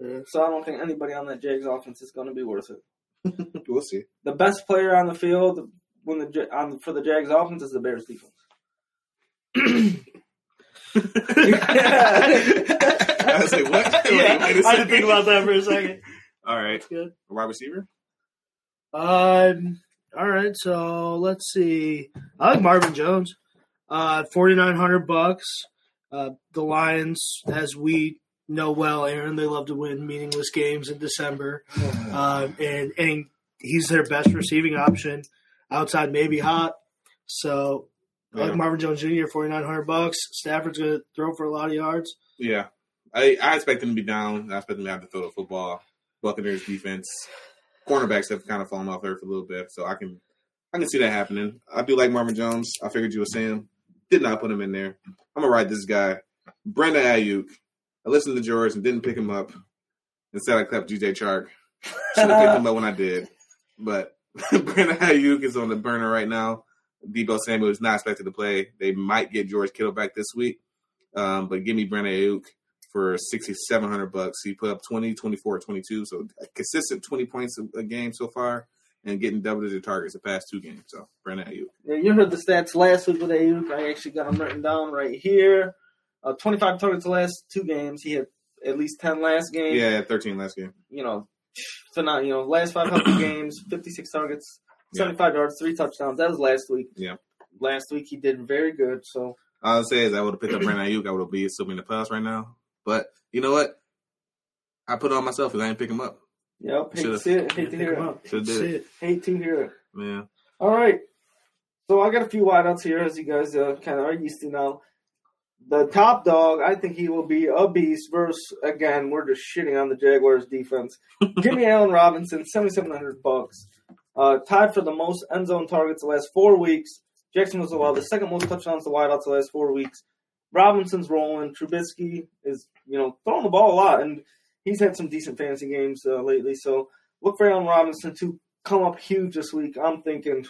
[SPEAKER 4] yeah.
[SPEAKER 2] so I don't think anybody on that Jags offense is going to be worth it. *laughs*
[SPEAKER 3] we'll see.
[SPEAKER 2] The best player on the field when the on for the Jags offense is the Bears defense.
[SPEAKER 3] I was like, what? *laughs* Wait,
[SPEAKER 4] yeah,
[SPEAKER 3] wait a
[SPEAKER 4] I had to think about that for a second.
[SPEAKER 3] All right,
[SPEAKER 4] That's good.
[SPEAKER 3] wide receiver.
[SPEAKER 4] Um. All right. So let's see. I like Marvin Jones. Uh, forty nine hundred bucks. Uh, the Lions, as we know well, Aaron, they love to win meaningless games in December. Uh, and and he's their best receiving option outside maybe mm-hmm. Hot. So I
[SPEAKER 3] Yeah.
[SPEAKER 4] like Marvin Jones Jr. forty nine hundred bucks. Stafford's going to throw for a lot of yards.
[SPEAKER 3] Yeah, I, I expect them to be down. I expect them to have to throw the football. Buccaneers defense, cornerbacks have kind of fallen off there for a little bit, so I can I can see that happening. I do like Marvin Jones. I figured you were saying. Did not put him in there. I'm gonna ride this guy, Brandon Aiyuk. I listened to George and didn't pick him up. Instead, I kept DJ Chark. Should have picked him up when I did, but *laughs* Brandon Aiyuk is on the burner right now. Deebo Samuel is not expected to play. They might get George Kittle back this week, um, but give me Brandon Aiyuk for 6700 bucks. He put up 20, 24, 22, so a consistent 20 points a, a game so far and getting double-digit targets the past two games. So Brandon Aiyuk.
[SPEAKER 2] Yeah, you heard the stats last week with Aiyuk. I actually got them written down right here. Uh, 25 targets the last two games. He had at least 10 last game.
[SPEAKER 3] Yeah, 13 last game.
[SPEAKER 2] You know, so now you know last five hundred *clears throat* games, 56 targets, 75 yards, three touchdowns. That was last week.
[SPEAKER 3] Yeah.
[SPEAKER 2] Last week he did very good. So
[SPEAKER 3] All I'll say is I would have picked up Brandon Aiyuk. I would have be assuming the playoffs right now. But you know what? I put it on myself because I didn't pick him up.
[SPEAKER 2] yep, hate to
[SPEAKER 3] Should've-
[SPEAKER 2] see it. Hate to hear it.
[SPEAKER 3] Should've did it.
[SPEAKER 4] it.
[SPEAKER 2] Hate to hear it.
[SPEAKER 3] Man.
[SPEAKER 2] All right. So I got a few wideouts here, as you guys uh, kind of are used to now. The top dog, I think he will be a beast. Versus again, we're just shitting on the Jaguars defense. *laughs* Give me Allen Robinson, seventy seven hundred bucks. Uh, tied for the most end zone targets the last four weeks. Jackson was allowed the second most touchdowns to the wideouts the last four weeks. Robinson's rolling. Trubisky is, you know, throwing the ball a lot, and he's had some decent fantasy games uh, lately. So look for Allen Robinson to come up huge this week. I'm thinking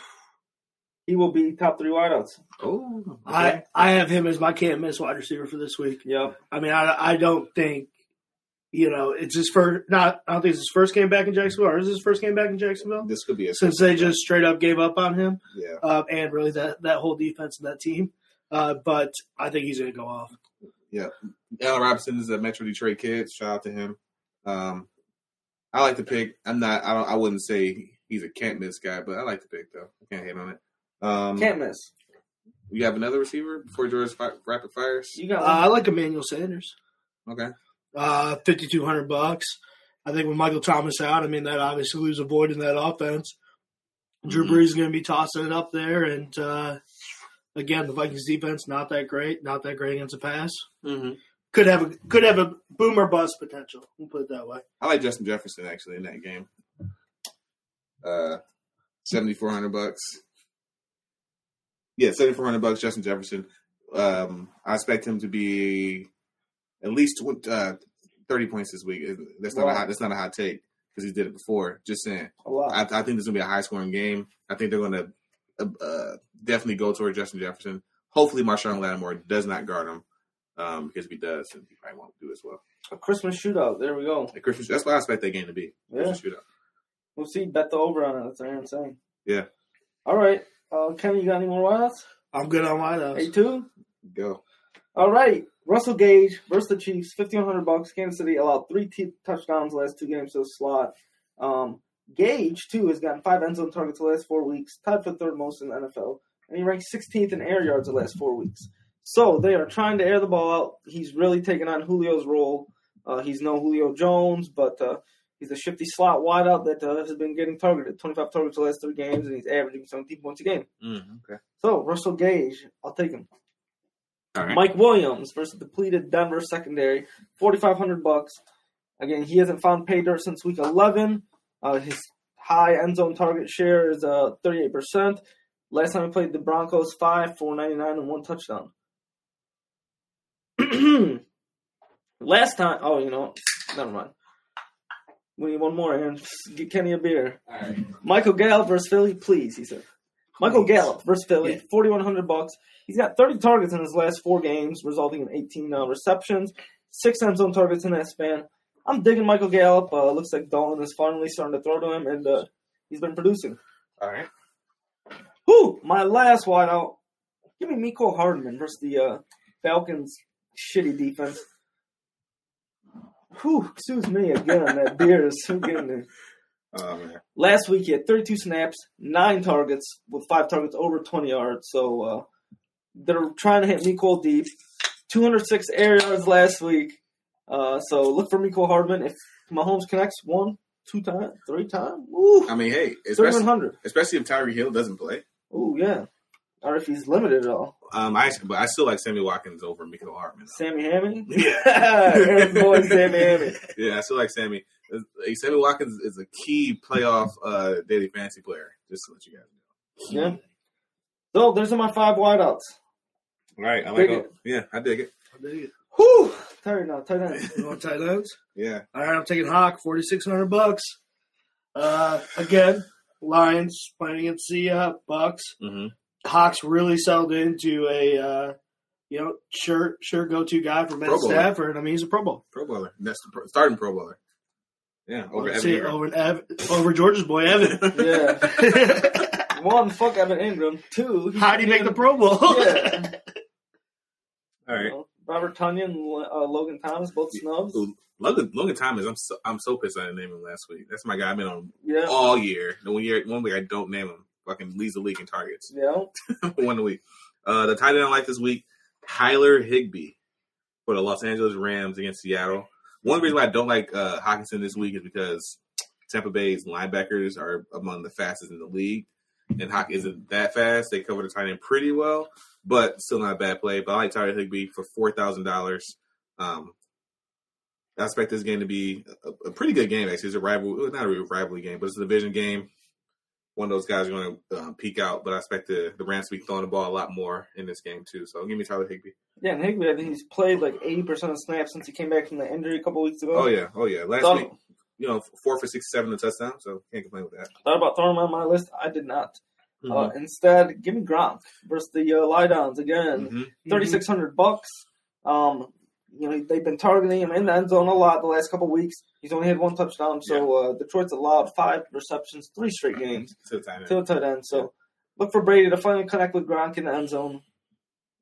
[SPEAKER 2] he will be top three wideouts.
[SPEAKER 3] Oh,
[SPEAKER 4] I, I have him as my can't miss wide receiver for this week.
[SPEAKER 2] Yep.
[SPEAKER 4] I mean, I, I don't think, you know, it's his first, not, I don't think it's his first game back in Jacksonville, or is this his first game back in Jacksonville?
[SPEAKER 3] this could be a
[SPEAKER 4] Since they just straight up gave up on him,
[SPEAKER 3] yeah.
[SPEAKER 4] uh, and really that, that whole defense and that team. Uh, but I think he's going to go off. Yeah.
[SPEAKER 3] Allen Robinson is a Metro Detroit kid. Shout out to him. Um, I like the pick. I'm not. I don't. I wouldn't say he's a can't miss guy, but I like the pick though. I can't hate on it. Um,
[SPEAKER 2] Can't miss.
[SPEAKER 3] you have another receiver before George fi- rapid fires?
[SPEAKER 2] You got
[SPEAKER 4] Uh. I like Emmanuel Sanders.
[SPEAKER 3] Okay.
[SPEAKER 4] Uh, 5200 bucks. I think with Michael Thomas out, I mean, that obviously leaves a void in that offense. Drew
[SPEAKER 3] Mhm.
[SPEAKER 4] Brees is going to be tossing it up there. And uh, again, the Vikings defense, not that great. Not that great against the pass.
[SPEAKER 3] Mm-hmm.
[SPEAKER 4] Could have a could have a boomer bust potential. We'll put it that way.
[SPEAKER 3] I like Justin Jefferson actually in that game. Uh, seventy four hundred bucks. Yeah, seventy four hundred bucks. Justin Jefferson. Um, I expect him to be at least uh, thirty points this week. That's not a
[SPEAKER 2] Wow.
[SPEAKER 3] hot. That's not a hot take because he did it before. Just saying.
[SPEAKER 2] a lot.
[SPEAKER 3] I, I think this is gonna be a high scoring game. I think they're gonna uh, uh, definitely go toward Justin Jefferson. Hopefully, Marshon Lattimore does not guard him um, because if he does, then he probably won't do as well.
[SPEAKER 2] a Christmas shootout. There we go.
[SPEAKER 3] Like Christmas, that's what I expect that game to be.
[SPEAKER 2] Yeah.
[SPEAKER 3] Christmas shootout.
[SPEAKER 2] We'll see. Bet the over on it. That's what I'm saying.
[SPEAKER 3] Yeah.
[SPEAKER 2] All right. Uh, Kenny, you got any more wideouts?
[SPEAKER 4] I'm good on wideouts.
[SPEAKER 2] A two.
[SPEAKER 3] Go.
[SPEAKER 2] All right. Russell Gage versus the Chiefs. Fifteen hundred bucks. Kansas City allowed three t- touchdowns the last two games to the slot. Um, Gage too has gotten five end zone targets the last four weeks, tied for third most in the NFL, and he ranks 16th in air yards the last four weeks. So they are trying to air the ball out. He's really taking on Julio's role. Uh, he's no Julio Jones, but uh, he's a shifty slot wideout that uh, has been getting targeted. 25 targets the last three games, and he's averaging 17 points a game.
[SPEAKER 3] Mm, okay.
[SPEAKER 2] So Russell Gage, I'll take him.
[SPEAKER 3] All right.
[SPEAKER 2] Mike Williams versus depleted Denver secondary, 4,500 bucks. Again, he hasn't found pay dirt since week 11. Uh, his high end zone target share is uh, 38%. Last time he played the Broncos, 5, 499, and one touchdown. *clears throat* Last time, oh, you know, never mind. We need one more, and get Kenny a beer.
[SPEAKER 3] Right.
[SPEAKER 2] Michael Gallup versus Philly, please, he said. Michael. Gallup versus Philly,
[SPEAKER 4] Yeah.
[SPEAKER 2] 4,100 bucks. He's got 30 targets in his last four games, resulting in 18 uh, receptions, six end zone targets in that span. I'm digging Michael Gallup. Uh, looks like Dalton is finally starting to throw to him, and uh, he's been producing.
[SPEAKER 3] All right.
[SPEAKER 2] Whew, my last wideout. Give me Mecole Hardman versus the uh, Falcons' shitty defense. Whew, excuse me again. That beer is so getting. *laughs*
[SPEAKER 3] Oh man.
[SPEAKER 2] Last week he had 32 snaps, nine targets, with five targets over 20 yards. So uh, they're trying to hit Mecole deep. 206 air yards last week. Uh, so look for Mecole Hardman. If Mahomes connects one, two times, three times, ooh,
[SPEAKER 3] I mean, hey, especially
[SPEAKER 2] 3100.
[SPEAKER 3] especially if Tyreek Hill doesn't play.
[SPEAKER 2] Ooh, yeah. Or if he's limited at all.
[SPEAKER 3] Um, I but I still like Sammy Watkins over Mecole Hardman.
[SPEAKER 2] Sammy Hammy?
[SPEAKER 3] Yeah.
[SPEAKER 2] Aaron Boyd, Sammy Hammy.
[SPEAKER 3] Yeah, I still like Sammy. Uh, Sammy Watkins is a key playoff uh, daily fantasy player. Just to let you guys know.
[SPEAKER 2] Yeah. So those are my five wideouts.
[SPEAKER 3] All right, I like
[SPEAKER 2] Dig
[SPEAKER 3] it.
[SPEAKER 2] it.
[SPEAKER 3] Yeah, I dig it.
[SPEAKER 4] I dig it.
[SPEAKER 2] Whew! Tired now, tight end.
[SPEAKER 4] You want tight ends?
[SPEAKER 3] Yeah.
[SPEAKER 4] All right, I'm taking Hawk, 4600 bucks. Uh, again, Lions playing against the uh, Bucks.
[SPEAKER 3] Mm-hmm.
[SPEAKER 4] Hawks really settled into a uh, you know sure sure go to guy for Matt
[SPEAKER 3] Pro Bowler.
[SPEAKER 4] Stafford. I mean, he's a Pro Bowl.
[SPEAKER 3] Pro bowler. That's the pro, starting Pro bowler. Yeah, over
[SPEAKER 4] Let's
[SPEAKER 3] Evan
[SPEAKER 4] see, over Ev- over George's boy Evan. *laughs*
[SPEAKER 2] Yeah. One, fuck Evan Engram. Two,
[SPEAKER 4] How do you make the Pro Bowl?
[SPEAKER 2] Yeah. *laughs*
[SPEAKER 3] All right.
[SPEAKER 2] You know, Robert Tonyan, uh, Logan Thomas, both snubs.
[SPEAKER 3] Ooh, Logan, Logan Thomas, I'm so, I'm so pissed I didn't name him last week. That's my guy I've been on
[SPEAKER 2] Yeah.
[SPEAKER 3] all year. The one year, one week I don't name him. Fucking leads the league in targets.
[SPEAKER 2] Yeah. *laughs*
[SPEAKER 3] one a week. Uh, the tight end I like this week, Tyler Higbee for the Los Angeles Rams against Seattle. One reason why I don't like uh, Hockenson this week is because Tampa Bay's linebackers are among the fastest in the league, and Hawk isn't that fast. They cover the tight end pretty well, but still not a bad play. But I like Tyler Higbee for four thousand dollars. Um, I expect this game to be a, a pretty good game. Actually, it's a rival, not a real rivalry game, but it's a division game. One of those guys going to um, peak out. But I expect the the Rams to be throwing the ball a lot more in this game too. So give me Tyler Higbee.
[SPEAKER 2] Yeah, and Higbee, I think he's played like 80% of snaps since he came back from the injury a couple weeks ago.
[SPEAKER 3] Oh yeah, oh yeah. Last
[SPEAKER 2] Thought,
[SPEAKER 3] week, you know, four for six, seven a touchdown. So can't complain with that.
[SPEAKER 2] thought about throwing him on my list. I did not. Uh,
[SPEAKER 3] Mhm.
[SPEAKER 2] instead, give me Gronk versus the uh, Lie Downs again.
[SPEAKER 3] Mhm.
[SPEAKER 2] thirty six hundred bucks. Um, you know they've been targeting him in the end zone a lot the last couple weeks. He's only had one touchdown, so uh, Detroit's allowed five receptions, three straight games *laughs*
[SPEAKER 3] To the tight end.
[SPEAKER 2] to tight end. So look for Brady to finally connect with Gronk in the end zone.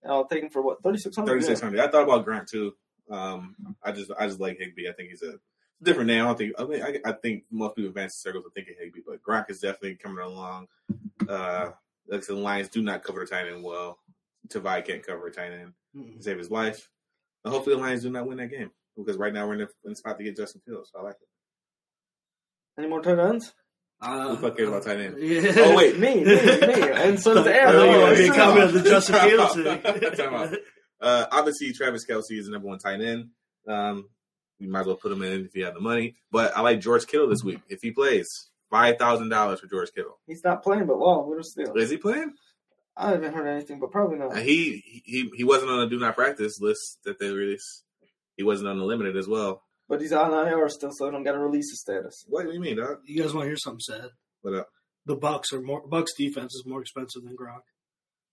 [SPEAKER 2] And I'll take him for what thirty six hundred.
[SPEAKER 3] Thirty six hundred. I thought about Grant too. Um, I just I just like Higbee. I think he's a different name. I don't think I mean I, I think most people in fantasy circles are thinking Higbee, but Gronk is definitely coming along. Uh, like the Lions do not cover the tight end well. Tavai can't cover a tight end
[SPEAKER 4] Mhm.
[SPEAKER 3] save his life. And hopefully the Lions do not win that game because right now we're in the, in the spot to get Justin Fields. So I like it.
[SPEAKER 2] Any more tight ends?
[SPEAKER 4] Uh,
[SPEAKER 3] Who the fuck cares about tight end?
[SPEAKER 4] Yeah.
[SPEAKER 3] Oh, wait. *laughs*
[SPEAKER 2] Me, me, me, and so does
[SPEAKER 4] I *laughs*
[SPEAKER 2] Aaron.
[SPEAKER 4] thought you
[SPEAKER 3] Oh,
[SPEAKER 4] wanted me to
[SPEAKER 3] yeah.
[SPEAKER 4] comment on the *laughs* Justin Fields thing.
[SPEAKER 3] Time out. Uh, obviously, Travis Kelce is the number one tight end. Um, you might as well put him in if you have the money. But I like George Kittle this week. If he plays, five thousand dollars for George Kittle.
[SPEAKER 2] He's not playing, but well, we're still.
[SPEAKER 3] Is he playing?
[SPEAKER 2] I haven't heard anything, but probably
[SPEAKER 3] Uh,
[SPEAKER 2] not.
[SPEAKER 3] He he he wasn't on the do not practice list that they released. He wasn't on the limited as well.
[SPEAKER 2] But he's on IR still, so I don't got to release his status.
[SPEAKER 3] What do you mean, dog?
[SPEAKER 4] You guys want to hear something sad?
[SPEAKER 3] What up?
[SPEAKER 4] The Bucks are more Bucks defense is more expensive than Gronk.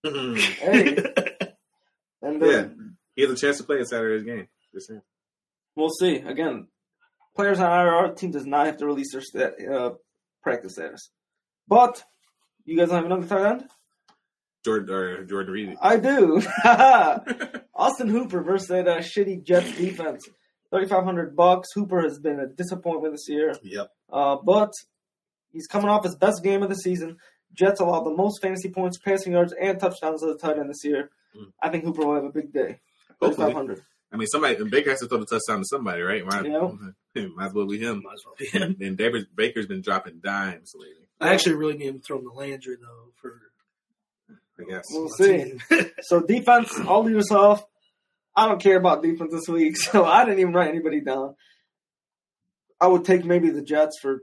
[SPEAKER 4] *laughs*
[SPEAKER 2] Hey, and then
[SPEAKER 3] he has a chance to play in Saturday's game. Just saying.
[SPEAKER 2] we'll see. Again, players on IR team does not have to release their stat, uh, practice status. But you guys don't have another tight end?
[SPEAKER 3] Jordan or Jordan Reed.
[SPEAKER 2] I do. *laughs* *laughs* Austin Hooper versus that uh, shitty Jets defense. Thirty five hundred bucks. Hooper has been a disappointment this year,
[SPEAKER 3] Yep.
[SPEAKER 2] uh, but he's coming off his best game of the season. Jets allowed the most fantasy points, passing yards, and touchdowns to the tight end this year.
[SPEAKER 3] Mm.
[SPEAKER 2] I think Hooper will have a big day. Thirty
[SPEAKER 3] Hopefully.
[SPEAKER 2] five hundred.
[SPEAKER 3] I mean, somebody and Baker has to throw the touchdown to somebody, right? Might,
[SPEAKER 2] Yeah. *laughs*
[SPEAKER 3] might as well be him.
[SPEAKER 4] Might as well be him.
[SPEAKER 3] And David Baker's been dropping dimes lately.
[SPEAKER 4] I actually really need him to throw him to Landry though for
[SPEAKER 3] I guess.
[SPEAKER 2] We'll see. *laughs* So defense, us off. I don't care about defense this week, *laughs* so I didn't even write anybody down. I would take maybe the Jets for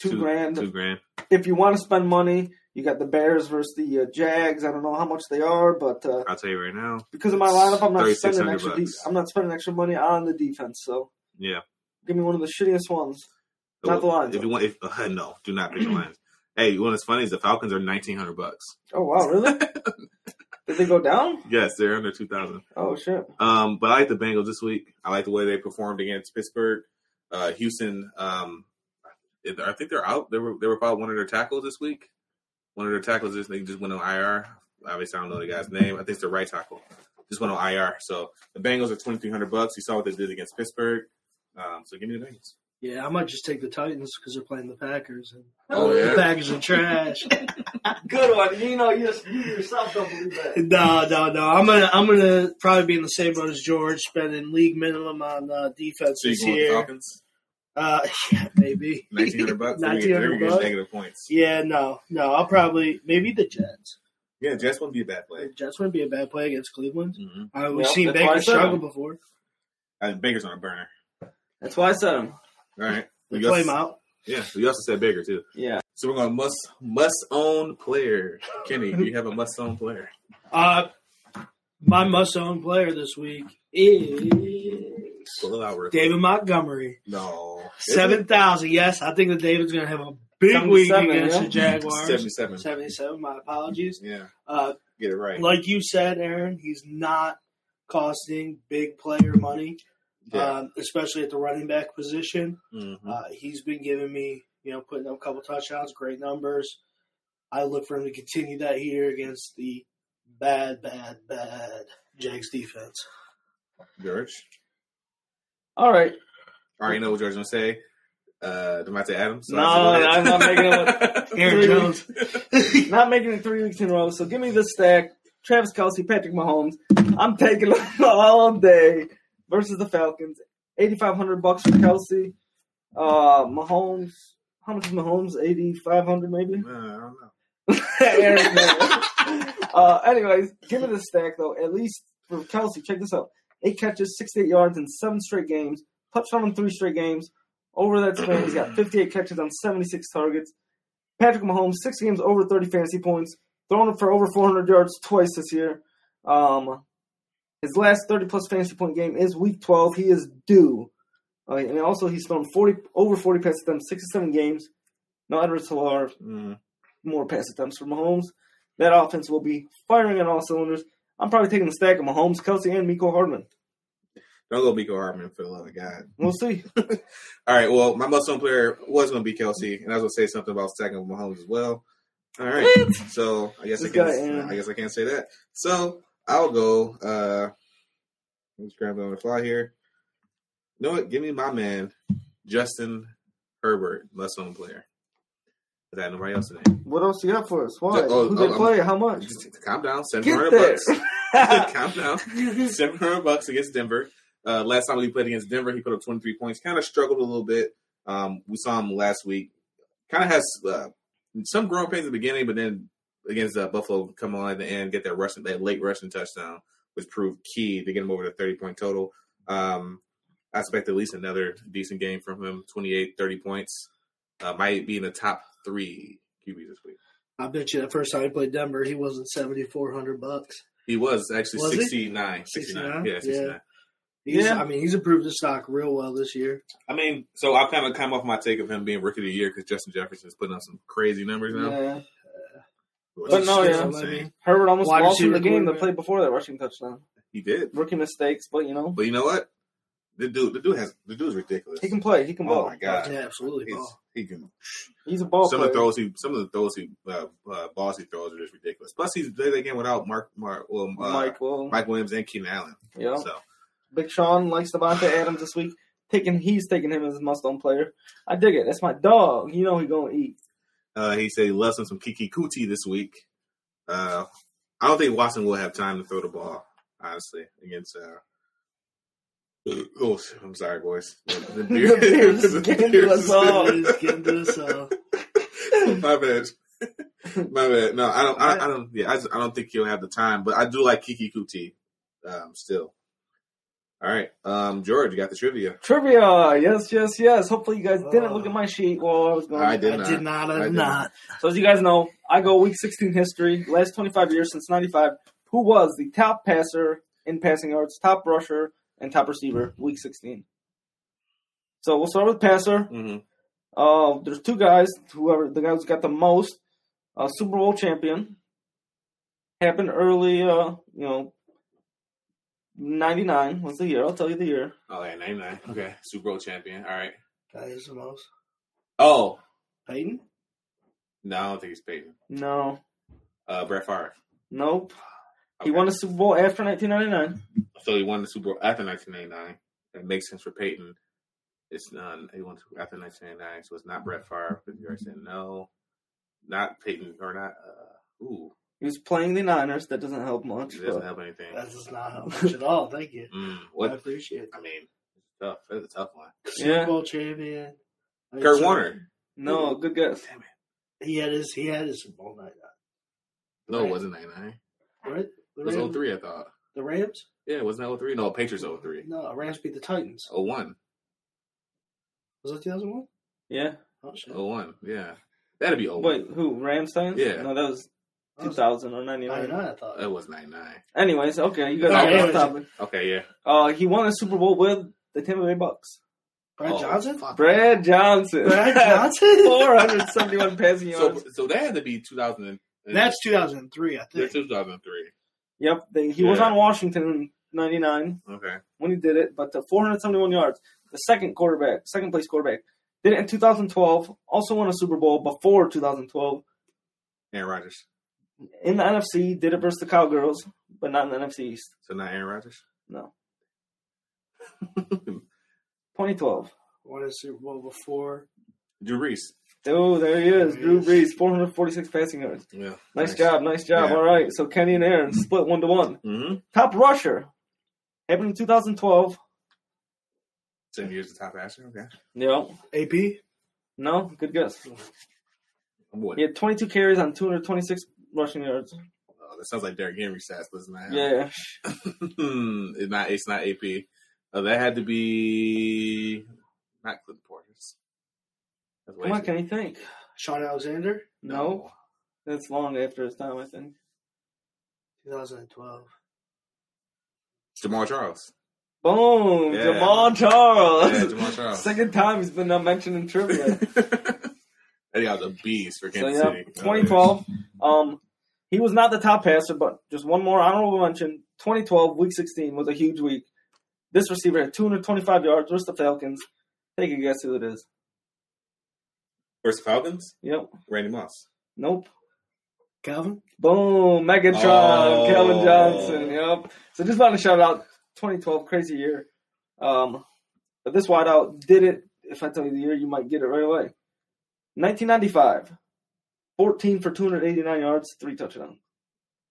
[SPEAKER 2] two, grand.
[SPEAKER 3] Two grand.
[SPEAKER 2] If you want to spend money, you got the Bears versus the uh, Jags. I don't know how much they are, but uh,
[SPEAKER 3] I'll tell you right now.
[SPEAKER 2] because of my lineup, I'm not spending extra. De- I'm not spending extra money on the defense. So
[SPEAKER 3] Yeah.
[SPEAKER 2] give me one of the shittiest ones. Not the Lions.
[SPEAKER 3] If you want, if, uh, *laughs* no, do not pick the *clears throat* Lions. Hey, you know what's funny is the Falcons are nineteen hundred bucks.
[SPEAKER 2] Oh wow, really? *laughs* Did they go down?
[SPEAKER 3] Yes, they're under two thousand.
[SPEAKER 2] Oh shit.
[SPEAKER 3] Um, but I like the Bengals this week. I like the way they performed against Pittsburgh. Uh, Houston, um, I think they're out. They were they were about one of their tackles this week. One of their tackles is they just went on IR. Obviously, I don't know the guy's name. I think it's the right tackle. Just went on IR. So the Bengals are twenty three hundred bucks. You saw what they did against Pittsburgh. Um, so give me the Bengals.
[SPEAKER 4] Yeah, I might just take the Titans because they're playing the Packers and
[SPEAKER 3] Oh,
[SPEAKER 4] the? Packers are trash. *laughs*
[SPEAKER 2] Good one. You know, you, you yourself don't believe that. *laughs*
[SPEAKER 4] no, no, no. I'm gonna I'm gonna probably be in the same boat as George, spending league minimum on uh, defense
[SPEAKER 3] So
[SPEAKER 4] this
[SPEAKER 3] going the
[SPEAKER 4] year.
[SPEAKER 3] Falcons?
[SPEAKER 4] Uh, *laughs* yeah, maybe
[SPEAKER 3] Nineteen hundred bucks. They're
[SPEAKER 4] Nineteen
[SPEAKER 3] gonna
[SPEAKER 4] hundred
[SPEAKER 3] get
[SPEAKER 4] bucks.
[SPEAKER 3] negative points.
[SPEAKER 4] Yeah, no, no. I'll probably maybe the Jets.
[SPEAKER 3] Yeah, Jets won't be a bad play.
[SPEAKER 4] The Jets wouldn't be a bad play against Cleveland.
[SPEAKER 3] Mm-hmm.
[SPEAKER 4] Uh, we've
[SPEAKER 2] Well,
[SPEAKER 4] seen
[SPEAKER 2] that's
[SPEAKER 4] Baker struggle
[SPEAKER 2] him.
[SPEAKER 4] before.
[SPEAKER 3] And Baker's on a burner.
[SPEAKER 2] That's why I said him.
[SPEAKER 3] All right.
[SPEAKER 4] They
[SPEAKER 3] You
[SPEAKER 4] play him out.
[SPEAKER 3] Yeah, you also said bigger too.
[SPEAKER 2] Yeah.
[SPEAKER 3] So we're going to must must own player. Kenny, do you have a must own player?
[SPEAKER 4] Uh, my must own player this week is
[SPEAKER 3] Pull it out, Rick.
[SPEAKER 4] David Montgomery.
[SPEAKER 3] No,
[SPEAKER 4] Seven thousand. Yes, I think that David's going to have a big week
[SPEAKER 2] 77,
[SPEAKER 4] against
[SPEAKER 2] yeah.
[SPEAKER 4] the? Jaguars.
[SPEAKER 3] seventy-seven.
[SPEAKER 4] Seventy-seven. My apologies.
[SPEAKER 3] Yeah,
[SPEAKER 4] Uh,
[SPEAKER 3] get it right.
[SPEAKER 4] like you said, Aaron, he's not costing big player money,
[SPEAKER 3] Yeah.
[SPEAKER 4] um, especially at the running back position.
[SPEAKER 3] Mhm.
[SPEAKER 4] Uh, he's been giving me, you know, putting up a couple touchdowns, great numbers. I look for him to continue that here against the bad, bad, bad Jags defense.
[SPEAKER 3] George.
[SPEAKER 2] All right.
[SPEAKER 3] I already know what George's gonna say. Uh, Davante Adams. So
[SPEAKER 2] No,
[SPEAKER 3] I have to
[SPEAKER 2] I'm not making
[SPEAKER 3] ahead. *laughs*
[SPEAKER 4] Aaron Jones.
[SPEAKER 2] Not making it three weeks in a row. So give me the stack. Travis Kelce, Patrick Mahomes. I'm taking them *laughs* all day versus the Falcons. 8500 bucks for Kelce. Uh, Mahomes. How much is Mahomes? 8500 maybe?
[SPEAKER 3] Uh, I don't know. *laughs*
[SPEAKER 2] Uh, anyways, give me the stack though. At least for Kelce, check this out: eight catches, sixty-eight yards in seven straight games. Touchdown in three straight games. Over that span, he's got fifty-eight catches on seventy-six targets. Patrick Mahomes, six games over 30 fantasy points, thrown for over 400 yards twice this year. Um, his last 30 plus fantasy point game is Week 12. He is due, uh, and also he's thrown 40 over 40 pass attempts, 67 games. No Helaire,
[SPEAKER 3] Mm.
[SPEAKER 2] more pass attempts for Mahomes. That offense will be firing on all cylinders. I'm probably taking the stack of Mahomes, Kelce, and Mecole Hardman.
[SPEAKER 3] Don't go Mecole Hardman for the love of God.
[SPEAKER 2] We'll see. *laughs*
[SPEAKER 3] All right. Well, my most player was going to be Kelce, and I was going to say something about stacking with Mahomes as well. All right. So I guess I can't. I guess I can't say that. So I'll go. Uh, let's grab it on the fly here. You know what? Give me my man, Justin Herbert, less known player. Is that nobody else today?
[SPEAKER 2] What else you got for us? Why?
[SPEAKER 3] Oh,
[SPEAKER 2] Who they
[SPEAKER 3] oh,
[SPEAKER 2] play? How much?
[SPEAKER 3] Calm down. Seven hundred bucks. *laughs* calm down. *laughs* Seven hundred bucks against Denver. Uh, last time we played against Denver, he put up twenty three points. Kind of struggled a little bit. Um, we saw him last week. Kind of has uh, some growing pains at the beginning, but then against uh, Buffalo, come on at the end, get that rushing, that late rushing touchdown, which proved key to get him over the thirty point total. Um, I expect at least another decent game from him. 28, 30 points. Uh, might be in the top three QBs this week.
[SPEAKER 4] I bet you the first time he played Denver, he wasn't seventy four hundred bucks.
[SPEAKER 3] He was actually
[SPEAKER 4] Was he?
[SPEAKER 3] 69. 69.
[SPEAKER 4] 69?
[SPEAKER 3] Yeah, 69.
[SPEAKER 4] He's,
[SPEAKER 2] Yeah.
[SPEAKER 4] I mean, he's improved his stock real well this year.
[SPEAKER 3] I mean, so I've kind of come off my take of him being rookie of the year because Justin Jefferson's putting up some crazy numbers now.
[SPEAKER 2] Yeah.
[SPEAKER 3] Which
[SPEAKER 2] But no, yeah.
[SPEAKER 3] insane.
[SPEAKER 2] Herbert almost
[SPEAKER 4] Wide
[SPEAKER 2] lost in the game that
[SPEAKER 4] quarterback.
[SPEAKER 2] played before that rushing touchdown.
[SPEAKER 3] He did.
[SPEAKER 2] Rookie mistakes, but you know
[SPEAKER 3] But you know what? The dude, the dude has the dude's ridiculous.
[SPEAKER 2] he can play. He can
[SPEAKER 3] Oh
[SPEAKER 2] ball.
[SPEAKER 3] my god,
[SPEAKER 4] Yeah, absolutely.
[SPEAKER 3] He's,
[SPEAKER 4] Ball.
[SPEAKER 3] he can.
[SPEAKER 2] He's a ball
[SPEAKER 3] some
[SPEAKER 2] player.
[SPEAKER 3] of the throws he, some of the throws he, uh, uh, balls he throws are just ridiculous. Plus, he's played that game without Mark, Mark, well, uh,
[SPEAKER 2] Mike will.
[SPEAKER 3] Mike Williams and Keenan Allen.
[SPEAKER 2] yeah.
[SPEAKER 3] So
[SPEAKER 2] Big Sean likes Davante Adams this week. Taking he's taking him as his must-own player. I dig it. That's my dog. You know he gonna eat.
[SPEAKER 3] Uh, he said he loves him some Keke Coutee this week. Uh, I don't think Watson will have time to throw the ball, honestly, against. Uh, *clears throat* oh, I'm sorry, boys. *laughs* The, the *laughs*
[SPEAKER 2] getting
[SPEAKER 3] Bears-
[SPEAKER 2] us all.
[SPEAKER 4] He's getting this. Uh,
[SPEAKER 3] My bad. *laughs* My bad. No, I don't. I, I don't. Yeah, I, just, I don't think he'll have the time. But I do like Keke Coutee. Um, still. All right, um, George, you got the trivia.
[SPEAKER 2] Trivia. Yes, yes, yes. Hopefully you guys didn't look at my sheet while I was going.
[SPEAKER 3] I did
[SPEAKER 4] I
[SPEAKER 3] not.
[SPEAKER 4] did not. I
[SPEAKER 3] I
[SPEAKER 4] did
[SPEAKER 3] did
[SPEAKER 4] not.
[SPEAKER 2] So as you guys know, I go week 16 history, last 25 years since 95. Who was the top passer in passing yards, top rusher, and top receiver week 16? So we'll start with passer.
[SPEAKER 3] hmm
[SPEAKER 2] Uh, there's two guys. Whoever the guy who's got the most uh, Super Bowl champion happened early. Uh, you know, 99 was the year. I'll tell you the year.
[SPEAKER 3] Oh, yeah, nine nine. Okay, Super Bowl champion. All right.
[SPEAKER 4] That is the most.
[SPEAKER 3] Oh
[SPEAKER 4] Peyton?
[SPEAKER 3] no, I don't think he's Peyton.
[SPEAKER 2] No,
[SPEAKER 3] Uh, Brett Favre.
[SPEAKER 2] nope. He won the Super Bowl after 1999.
[SPEAKER 3] So he won the Super Bowl after 1999. That makes sense for Peyton. It's not. He won after 1999, so it's not Brett Favre. Because you already said no. Not Peyton or not. Uh, ooh,
[SPEAKER 2] He was playing the Niners. That doesn't help much.
[SPEAKER 3] it doesn't
[SPEAKER 2] but-
[SPEAKER 3] help anything.
[SPEAKER 4] That does not help much at all. Thank you.
[SPEAKER 3] Mm,
[SPEAKER 4] I appreciate it.
[SPEAKER 3] I mean, it's tough. That's a tough one.
[SPEAKER 2] Yeah.
[SPEAKER 4] Super Bowl champion. I
[SPEAKER 3] Kurt Warner.
[SPEAKER 2] No, good guess.
[SPEAKER 3] Damn it.
[SPEAKER 4] He had his. He had his Super Bowl night.
[SPEAKER 3] No,
[SPEAKER 4] Right.
[SPEAKER 3] it wasn't 99.
[SPEAKER 4] Right? The
[SPEAKER 3] It was
[SPEAKER 4] Rams,
[SPEAKER 3] 03, I thought.
[SPEAKER 4] the Rams?
[SPEAKER 3] Yeah, it wasn't 03. No, Patriots 03.
[SPEAKER 4] No, Rams beat the Titans.
[SPEAKER 3] 01.
[SPEAKER 4] Was that 2001?
[SPEAKER 2] Yeah.
[SPEAKER 4] Oh shit.
[SPEAKER 3] 01. Yeah. That'd be 01.
[SPEAKER 2] Wait, who? Rams Titans?
[SPEAKER 3] Yeah.
[SPEAKER 2] No, that was 2000 or 99.
[SPEAKER 4] 99, I thought.
[SPEAKER 3] It was 99.
[SPEAKER 2] Anyways, okay, you guys
[SPEAKER 4] Okay,
[SPEAKER 2] are off topic.
[SPEAKER 3] Okay, yeah.
[SPEAKER 2] Uh, he won a Super Bowl with the Tampa Bay Bucks.
[SPEAKER 4] Brad
[SPEAKER 3] Oh,
[SPEAKER 4] Johnson?
[SPEAKER 2] Brad Johnson.
[SPEAKER 4] Brad *laughs* Johnson?
[SPEAKER 2] 471 passing
[SPEAKER 3] So,
[SPEAKER 2] yards.
[SPEAKER 3] so that had to be 2000.
[SPEAKER 4] That's 2003, I
[SPEAKER 3] That's
[SPEAKER 4] think.
[SPEAKER 3] 2003.
[SPEAKER 2] Yep, they, he was on Washington in 99
[SPEAKER 3] Okay.
[SPEAKER 2] when he did it, but the 471 yards, the second quarterback, second place quarterback, did it in 2012, also won a Super Bowl before 2012.
[SPEAKER 3] Aaron Rodgers.
[SPEAKER 2] In the NFC, did it versus the Cowgirls, but not in the NFC East.
[SPEAKER 3] So not Aaron Rodgers.
[SPEAKER 2] No. *laughs* 2012.
[SPEAKER 4] Won a Super Bowl before.
[SPEAKER 3] Drew Brees.
[SPEAKER 2] Oh, there he is.
[SPEAKER 4] There he
[SPEAKER 2] Drew. Brees, 446 passing yards.
[SPEAKER 3] Yeah.
[SPEAKER 2] Nice, job, nice job.
[SPEAKER 3] Yeah.
[SPEAKER 2] All right, so Kenny and Aaron split one to one.
[SPEAKER 3] Mm-hmm.
[SPEAKER 2] Top rusher happened in 2012.
[SPEAKER 3] Same years as top passer. Okay.
[SPEAKER 2] Yeah,
[SPEAKER 4] AP?
[SPEAKER 2] no, good guess.
[SPEAKER 3] I'm
[SPEAKER 2] He had 22 carries on 226 rushing yards.
[SPEAKER 3] Oh, that sounds like Derrick Henry stats, doesn't that?
[SPEAKER 2] Yeah, *laughs*
[SPEAKER 3] it's not. It's not AP. Uh, that had to be not Clinton Portis. That's way
[SPEAKER 2] come on,
[SPEAKER 3] too-
[SPEAKER 2] Kenny, think.
[SPEAKER 4] Shaun Alexander,
[SPEAKER 2] No. That's long after his time, I think.
[SPEAKER 4] 2012.
[SPEAKER 3] Jamaal Charles.
[SPEAKER 2] Boom!
[SPEAKER 3] Yeah.
[SPEAKER 2] Jamaal Charles.
[SPEAKER 3] Yeah, Jamaal Charles. *laughs*
[SPEAKER 2] Second time he's been mentioned in trivia. *laughs*
[SPEAKER 3] that guy was a beast for
[SPEAKER 2] so
[SPEAKER 3] Kansas
[SPEAKER 2] yeah,
[SPEAKER 3] City.
[SPEAKER 2] 2012. Um, he was not the top passer, but just one more honorable mention. 2012, Week 16 was a huge week. This receiver had 225 yards versus the Falcons. Take a guess who it is.
[SPEAKER 3] First Falcons,
[SPEAKER 2] Yep.
[SPEAKER 3] Randy Moss.
[SPEAKER 2] Nope.
[SPEAKER 4] Calvin?
[SPEAKER 2] Boom, Megatron,
[SPEAKER 3] Oh.
[SPEAKER 2] Calvin Johnson. Yep. So just want to shout out 2012, crazy year. Um, but this wideout did it. If I tell you the year, you might get it right away. 1995, 14 for 289 yards, three touchdowns.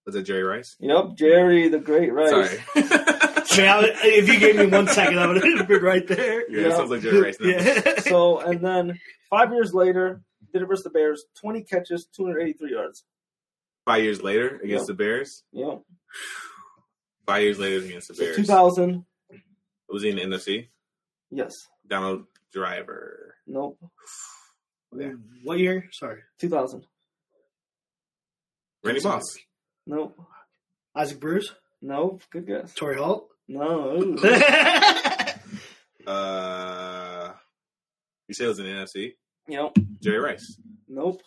[SPEAKER 3] Was that Jerry Rice?
[SPEAKER 2] Yep, Jerry the Great Rice.
[SPEAKER 3] Sorry. *laughs*
[SPEAKER 4] Yeah, if you gave me one second, I would have been right there.
[SPEAKER 3] yeah, it
[SPEAKER 2] Yeah.
[SPEAKER 3] sounds like Jerry Rice now.
[SPEAKER 4] Yeah. *laughs*
[SPEAKER 2] So and then five years later, did it versus the Bears, 20 catches, 283 yards.
[SPEAKER 3] Five years later against
[SPEAKER 2] Yeah.
[SPEAKER 3] the Bears.
[SPEAKER 2] Yep.
[SPEAKER 3] Five years later against the
[SPEAKER 2] So
[SPEAKER 3] Bears.
[SPEAKER 2] 2000,
[SPEAKER 3] Was he in the NFC?
[SPEAKER 2] yes.
[SPEAKER 3] Donald Driver.
[SPEAKER 2] Nope.
[SPEAKER 4] What year? Sorry.
[SPEAKER 2] 2000.
[SPEAKER 3] Randy Moss.
[SPEAKER 2] Nope.
[SPEAKER 4] Isaac Bruce?
[SPEAKER 2] Nope. Good guess.
[SPEAKER 4] Torry Holt?
[SPEAKER 2] No. Ooh. *laughs*
[SPEAKER 3] Uh, you said it was in the NFC.
[SPEAKER 2] yep.
[SPEAKER 3] Jerry Rice.
[SPEAKER 2] Nope.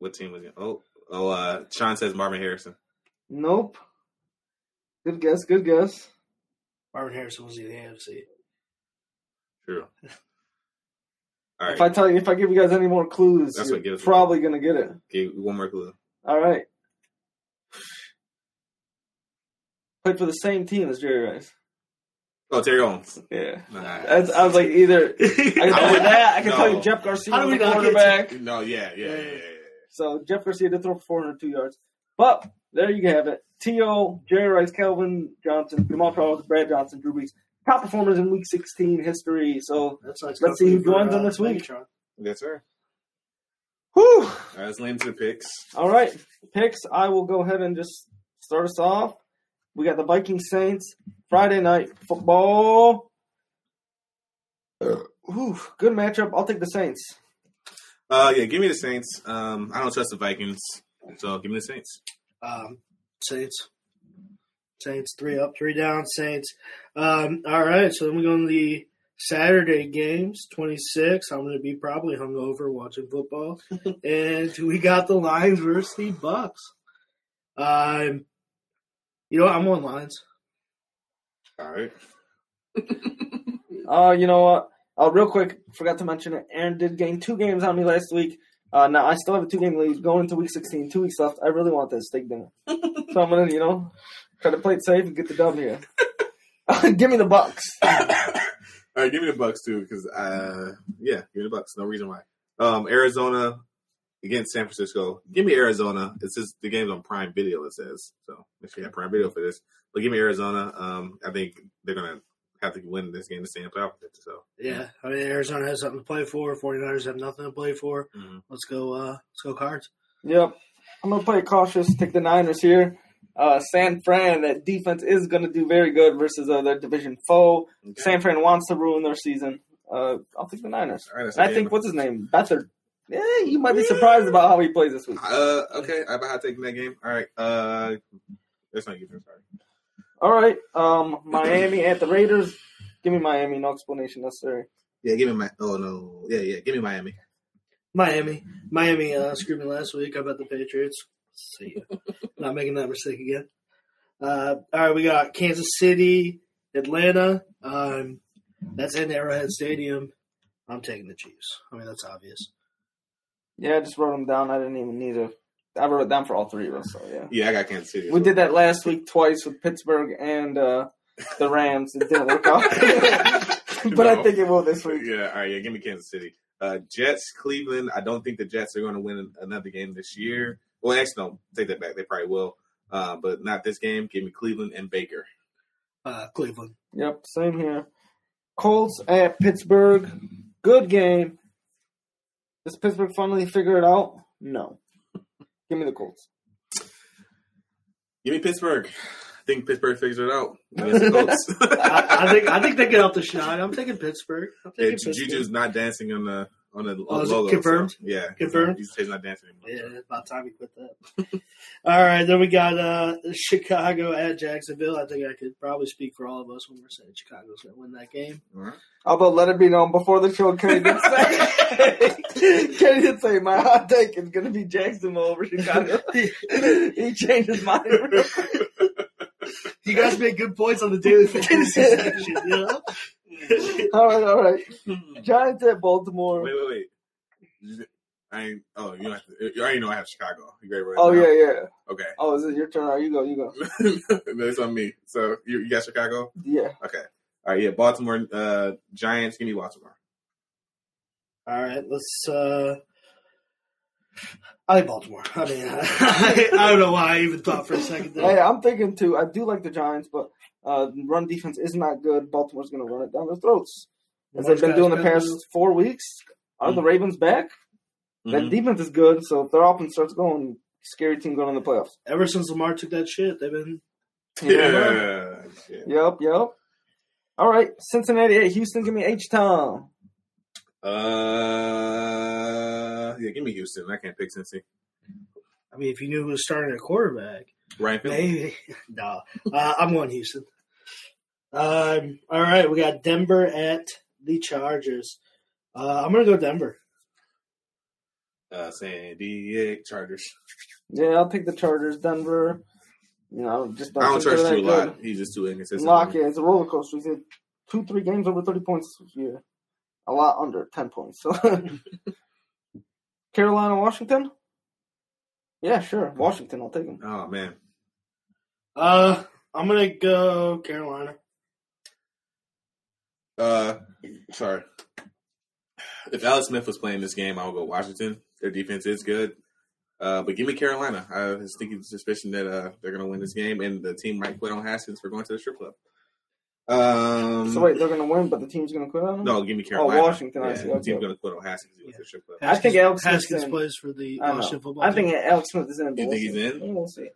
[SPEAKER 3] What team was he? Oh, oh. Uh, Sean says Marvin Harrison.
[SPEAKER 2] Nope. Good guess. Good guess.
[SPEAKER 4] Marvin Harrison was in the AFC.
[SPEAKER 3] True. *laughs* All right.
[SPEAKER 2] If I tell you, if I give you guys any more clues,
[SPEAKER 3] That's
[SPEAKER 2] you're
[SPEAKER 3] what gives me-
[SPEAKER 2] probably gonna get it.
[SPEAKER 3] Okay, one more clue.
[SPEAKER 2] All right. Played for the same team as Jerry Rice.
[SPEAKER 3] Oh, Terrell Owens.
[SPEAKER 2] Yeah.
[SPEAKER 3] Nice.
[SPEAKER 2] That's, I was like, either *laughs* I can tell you that. I can
[SPEAKER 3] No.
[SPEAKER 2] tell you Jeff Garcia was the
[SPEAKER 4] not get
[SPEAKER 2] quarterback.
[SPEAKER 3] No, yeah, yeah, yeah, yeah. yeah.
[SPEAKER 2] So Jeff Garcia did throw for 402 yards. But there you have it. T.O., Jerry Rice, Calvin Johnson, Jamaal Charles, Brad Johnson, Drew Brees. Top performers in Week 16 history. So,
[SPEAKER 4] That's nice
[SPEAKER 2] Let's see who
[SPEAKER 4] company
[SPEAKER 2] joins on this week.
[SPEAKER 4] Megatron.
[SPEAKER 3] Yes, sir.
[SPEAKER 2] whew.
[SPEAKER 3] All right, let's lean to the picks.
[SPEAKER 2] All right, picks. I will go ahead and just start us off. We got the Viking Saints Friday night football. Whew, good matchup. I'll take the Saints.
[SPEAKER 3] Uh, yeah, give me the Saints. Um, I don't trust the Vikings, so give me the Saints.
[SPEAKER 4] Um, Saints. Saints, three up, three down, Saints. Um, all right, so then we go on the Saturday games, 26. I'm going to be probably hungover watching football. *laughs* and we got the Lions versus the Bucks. Um, you know what? I'm on Lions.
[SPEAKER 3] All right.
[SPEAKER 2] Uh, you know what? Uh, real quick, forgot to mention it. Aaron did gain two games on me last week. Uh, now I still have a two game lead going into week 16. Two weeks left. I really want this steak dinner, *laughs* so I'm gonna, you know, try to play it safe and get the dub here. *laughs* Give me the Bucks. *coughs*
[SPEAKER 3] All right, give me the Bucks too, because uh, yeah, give me the Bucks. No reason why. Um, Arizona against San Francisco. Give me Arizona. It's just the game's on Prime Video. It says so. Make sure you have Prime Video for this. But give me Arizona. Um, I think they're gonna have to win this game to stay in playoff. So
[SPEAKER 4] Yeah, I mean, Arizona has something to play for. 49ers have nothing to play for.
[SPEAKER 3] Mhm.
[SPEAKER 4] Let's go, uh, let's go cards.
[SPEAKER 2] Yep. I'm gonna play cautious. Take the Niners here. Uh, San Fran, that defense is gonna do very good versus uh, their division foe.
[SPEAKER 3] okay.
[SPEAKER 2] San Fran wants to ruin their season. Uh, I'll take the Niners.
[SPEAKER 3] All right, that's
[SPEAKER 2] And I
[SPEAKER 3] a
[SPEAKER 2] think what's his name, Beathard. Yeah, you might be surprised about how he plays this week.
[SPEAKER 3] Uh, okay, I'm about to take that game. All right. Uh, that's not good. Sorry.
[SPEAKER 2] All right, um, Miami at the Raiders. Give me Miami. No explanation necessary.
[SPEAKER 3] Yeah, give me my. Oh no. Yeah, yeah. Give me Miami.
[SPEAKER 4] Miami. Miami uh, screwed me last week. I bet the Patriots. See ya. Not making that mistake again. Uh, all right, we got Kansas City, Atlanta. Um, that's in Arrowhead Stadium. I'm taking the Chiefs. I mean, that's obvious.
[SPEAKER 2] Yeah, I just wrote them down. I didn't even need to. I wrote it down for all three of us. So yeah,
[SPEAKER 3] Yeah, I got Kansas City. as
[SPEAKER 2] we
[SPEAKER 3] well.
[SPEAKER 2] did that last week twice with Pittsburgh and uh, the Rams. It didn't work out, *laughs* but I think it will this week.
[SPEAKER 3] Yeah, all right, yeah, give me Kansas City. Uh, Jets, Cleveland. I don't think the Jets are going to win another game this year. Well, actually, no, take that back. They probably will, uh, but not this game. Give me Cleveland and Baker.
[SPEAKER 4] Uh, Cleveland.
[SPEAKER 2] Yep, same here. Colts at Pittsburgh. Good game. Does Pittsburgh finally figure it out? No. Give me the Colts.
[SPEAKER 3] Give me Pittsburgh. I think Pittsburgh figures it out *laughs* against the Colts.
[SPEAKER 4] I, I think I think they get out the shot. I'm taking Pittsburgh. I'm taking
[SPEAKER 3] Ju-
[SPEAKER 4] Pittsburgh.
[SPEAKER 3] Juju's not dancing on the on the
[SPEAKER 4] Oh,
[SPEAKER 3] logo.
[SPEAKER 4] confirmed?
[SPEAKER 3] so, yeah,
[SPEAKER 4] Confirmed?
[SPEAKER 3] He's, he's not dancing anymore.
[SPEAKER 4] Yeah, it's about time we quit that. *laughs* all right, then we got uh, Chicago at Jacksonville. I think I could probably speak for all of us when we're saying Chicago's going to win that game.
[SPEAKER 3] All right.
[SPEAKER 2] Although let it be known before the show, Kenny did say *laughs* Kenny did say my hot take is going to be Jacksonville over Chicago. *laughs* he changed his mind. real quick.
[SPEAKER 4] You guys make good points on the daily fantasy section, you know? *laughs*
[SPEAKER 2] all right, all right. *laughs* Giants at Baltimore.
[SPEAKER 3] Wait, wait, wait. I ain't. Oh, you don't have to. You already know I have Chicago. You ready?
[SPEAKER 2] Oh yeah, yeah.
[SPEAKER 3] Okay.
[SPEAKER 2] Oh, is it your turn? All right, you go, you go. *laughs*
[SPEAKER 3] That's on me. So you, you got Chicago.
[SPEAKER 2] Yeah.
[SPEAKER 3] Okay. All right. Yeah. Baltimore uh, Giants. Give me Baltimore.
[SPEAKER 4] All right, let's. uh I like Baltimore. I mean, I, I don't know why I even thought for a second.
[SPEAKER 2] Hey, I'm thinking too. I do like the Giants, but uh, run defense is not good. Baltimore's going to run it down their throats as they've been doing the past four weeks. Are the Ravens back? That
[SPEAKER 3] Mhm.
[SPEAKER 2] defense is good, so if their offense starts going, scary team going in the playoffs.
[SPEAKER 4] Ever since Lamar took that shit, they've been.
[SPEAKER 3] Yeah. Shit.
[SPEAKER 2] Yep, yep. All right, Cincinnati at Houston. Give me H Town.
[SPEAKER 3] Uh, yeah. Give me Houston. I can't pick Cincy.
[SPEAKER 4] I mean, if you knew who was starting at quarterback,
[SPEAKER 3] right? Finley.
[SPEAKER 4] maybe. *laughs* no, uh, I'm going Houston. Um, all right, we got Denver at the Chargers. Uh, I'm going to go Denver.
[SPEAKER 3] Uh, San Diego Chargers.
[SPEAKER 2] Yeah, I'll take the Chargers. Denver. You know, just don't,
[SPEAKER 3] I don't trust
[SPEAKER 2] they're
[SPEAKER 3] Drew
[SPEAKER 2] that
[SPEAKER 3] a lot. He's just too inconsistent.
[SPEAKER 2] Lock, yeah, it's a roller coaster. He's had two, three games over 30 points this year. A lot under 10 points. So, *laughs* Carolina, Washington? Yeah, sure. Washington, I'll take him.
[SPEAKER 3] Oh man.
[SPEAKER 4] Uh, I'm going to go Carolina.
[SPEAKER 3] Uh, sorry. If Alex Smith was playing this game, I would go Washington. Their defense is good. Uh, but give me Carolina. I was thinking suspicion that uh, they're going to win this game, and the team might quit on Haskins for going to the strip club. Um,
[SPEAKER 2] So, wait, they're going to win, but the team's going to quit on them?
[SPEAKER 3] no, give me Carolina.
[SPEAKER 2] Oh, Washington, I
[SPEAKER 3] Yeah,
[SPEAKER 2] see,
[SPEAKER 3] The team's going to quit on Haskins. He went to the strip club.
[SPEAKER 2] I think Alex Smith's
[SPEAKER 4] Haskins
[SPEAKER 2] in.
[SPEAKER 4] plays for the Washington
[SPEAKER 2] know.
[SPEAKER 4] football
[SPEAKER 2] I
[SPEAKER 4] team.
[SPEAKER 2] think Alex Smith is in. but
[SPEAKER 3] You think he's in?
[SPEAKER 2] Yeah, We'll see.